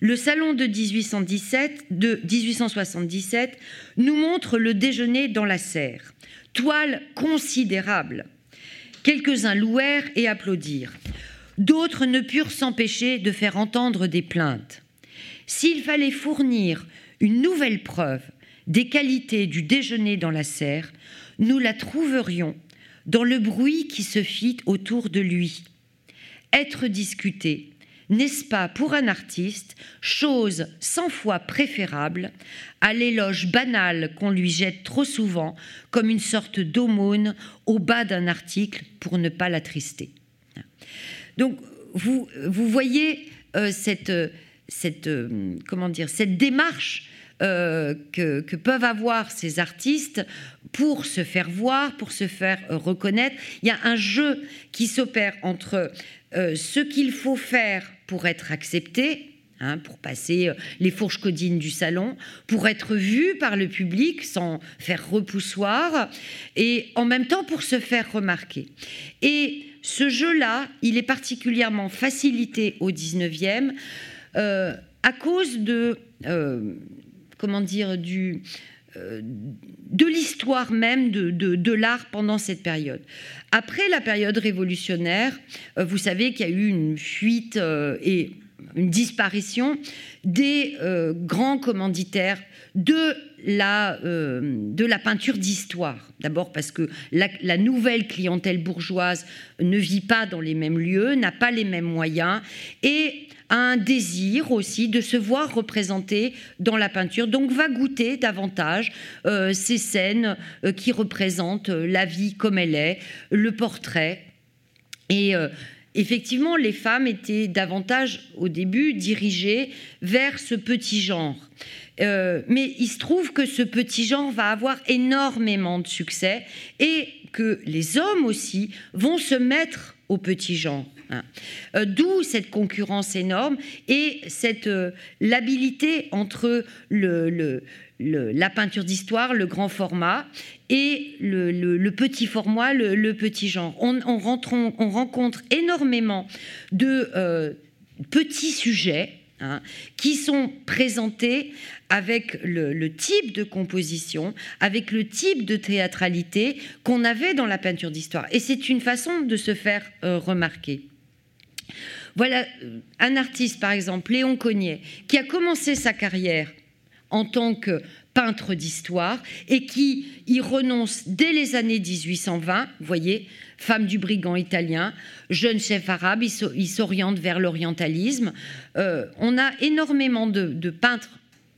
Le salon de, 1817, de 1877 nous montre le déjeuner dans la serre toile considérable. Quelques-uns louèrent et applaudirent. D'autres ne purent s'empêcher de faire entendre des plaintes. S'il fallait fournir une nouvelle preuve des qualités du déjeuner dans la serre, nous la trouverions dans le bruit qui se fit autour de lui. Être discuté, n'est-ce pas pour un artiste chose cent fois préférable à l'éloge banal qu'on lui jette trop souvent comme une sorte d'aumône au bas d'un article pour ne pas l'attrister? Donc vous, vous voyez euh, cette, cette, euh, comment dire, cette démarche euh, que, que, peuvent avoir ces artistes pour se faire voir, pour se faire reconnaître. Il y a un jeu qui s'opère entre ce qu'il faut faire pour être accepté, hein, pour passer euh, les fourches codines du salon, pour être vu par le public sans faire repoussoir, et en même temps pour se faire remarquer. Et ce jeu-là, il est particulièrement facilité au 19e euh, à cause de, euh, comment dire, du, de l'histoire même de, de l'art pendant cette période. Après la période révolutionnaire, euh, vous savez qu'il y a eu une fuite euh, et une disparition des euh, grands commanditaires de la, de la peinture d'histoire. D'abord parce que la, nouvelle clientèle bourgeoise ne vit pas dans les mêmes lieux, n'a pas les mêmes moyens, et un désir aussi de se voir représenté dans la peinture, donc va goûter davantage euh, ces scènes euh, qui représentent euh, la vie comme elle est, le portrait. Et effectivement, les femmes étaient davantage au début dirigées vers ce petit genre. mais il se trouve que ce petit genre va avoir énormément de succès et que les hommes aussi vont se mettre au petit genre. Hein. Euh, d'où cette concurrence énorme et cette euh, entre la peinture d'histoire, le grand format, et le, petit format, le, petit genre. On, on, rencontre énormément de euh, petits sujets hein, qui sont présentés avec le, type de composition, avec le type de théâtralité qu'on avait dans la peinture d'histoire. Et c'est une façon de se faire remarquer. Voilà un artiste, par exemple, Léon Cognet, qui a commencé sa carrière en tant que peintre d'histoire et qui y renonce dès les années 1820, vous voyez, femme du brigand italien, jeune chef arabe, il s'oriente vers l'orientalisme. Euh, on a énormément de peintres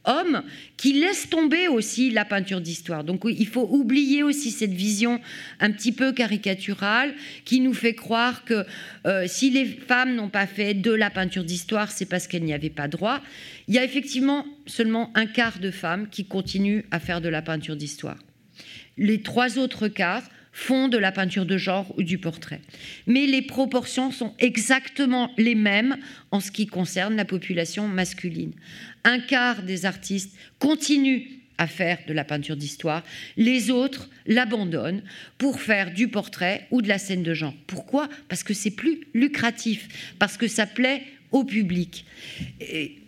homme qui laisse tomber aussi la peinture d'histoire. Donc il faut oublier aussi cette vision un petit peu caricaturale qui nous fait croire que euh, si les femmes n'ont pas fait de la peinture d'histoire, c'est parce qu'elles n'y avaient pas droit. Il y a effectivement seulement un quart de femmes qui continuent à faire de la peinture d'histoire. Les trois autres quarts font de la peinture de genre ou du portrait. Mais les proportions sont exactement les mêmes en ce qui concerne la population masculine. Un quart des artistes continuent à faire de la peinture d'histoire, les autres l'abandonnent pour faire du portrait ou de la scène de genre. Pourquoi? Parce que c'est plus lucratif, parce que ça plaît au public. Et,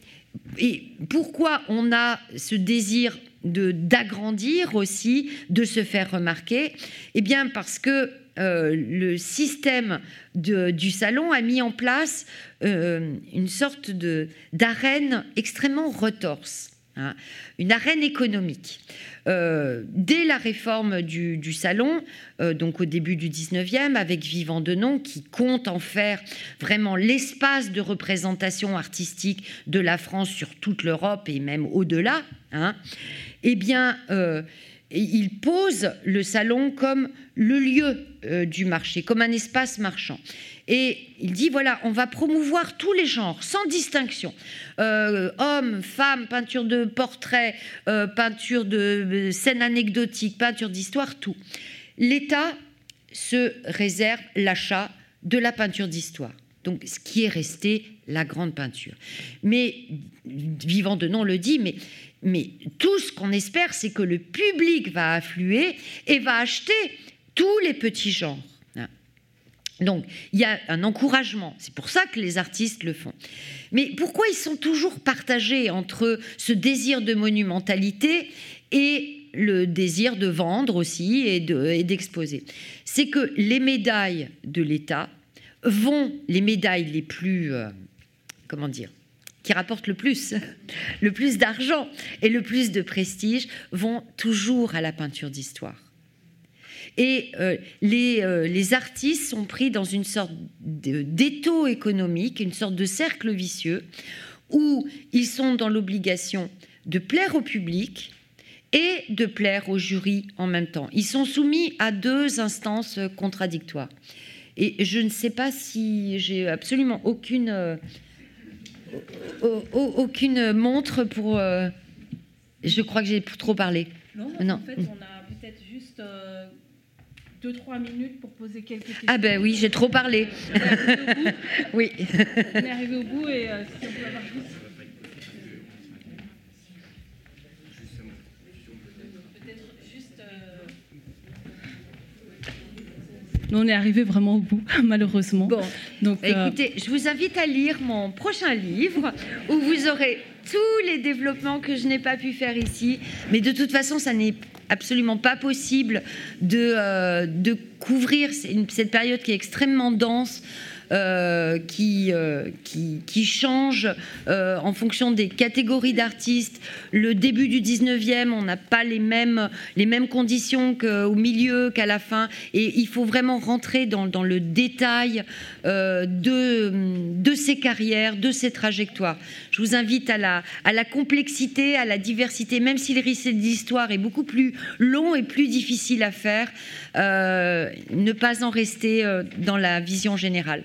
pourquoi on a ce désir d'agrandir aussi, de se faire remarquer? Eh bien parce que le système du salon a mis en place une sorte d'arène extrêmement retorse, hein, une arène économique. Euh, dès la réforme du, salon, euh, donc au début du 19e, avec Vivant Denon, qui compte en faire vraiment l'espace de représentation artistique de la France sur toute l'Europe et même au-delà, hein, eh bien, euh, il pose le salon comme le lieu du marché, comme un espace marchand. Et il dit, voilà, on va promouvoir tous les genres, sans distinction. Euh, hommes, femmes, peinture de portraits, euh, peinture de euh, scènes anecdotiques, peinture d'histoire, tout. L'État se réserve l'achat de la peinture d'histoire. Donc, ce qui est resté la grande peinture. Mais, vivant de nom le dit, mais, mais tout ce qu'on espère, c'est que le public va affluer et va acheter tous les petits genres. Donc, il y a un encouragement. C'est pour ça que les artistes le font. Mais pourquoi ils sont toujours partagés entre ce désir de monumentalité et le désir de vendre aussi et d'exposer? C'est que les médailles de l'État vont, les médailles les plus, euh, comment dire, qui rapportent le plus, le plus d'argent et le plus de prestige, vont toujours à la peinture d'histoire. Et euh, euh, les, artistes sont pris dans une sorte d'étau économique, une sorte de cercle vicieux, où ils sont dans l'obligation de plaire au public et de plaire au jury en même temps. Ils sont soumis à deux instances contradictoires. Et je ne sais pas si j'ai absolument aucune, euh, aucune montre pour... je crois que j'ai trop parlé. Non, non. en fait, on a peut-être juste 2-3 minutes pour poser quelques questions. Ah ben oui, j'ai trop parlé. oui. On est arrivé au bout et euh, si on peut avoir juste... on est arrivé vraiment au bout, malheureusement. Bon, Donc, bah, écoutez, je vous invite à lire mon prochain livre où vous aurez tous les développements que je n'ai pas pu faire ici. Mais de toute façon, ça n'est absolument pas possible de, euh, de couvrir cette période qui est extrêmement dense euh, qui, euh, qui, qui, change euh, en fonction des catégories d'artistes. Le début du 19e, on n'a pas les mêmes, les mêmes conditions qu'au milieu, qu'à la fin. Et il faut vraiment rentrer dans, dans le détail de, de ces carrières, de ces trajectoires. Je vous invite à la, à la complexité, à la diversité, même si le récit d'histoire est beaucoup plus long et plus difficile à faire, ne pas en rester dans la vision générale.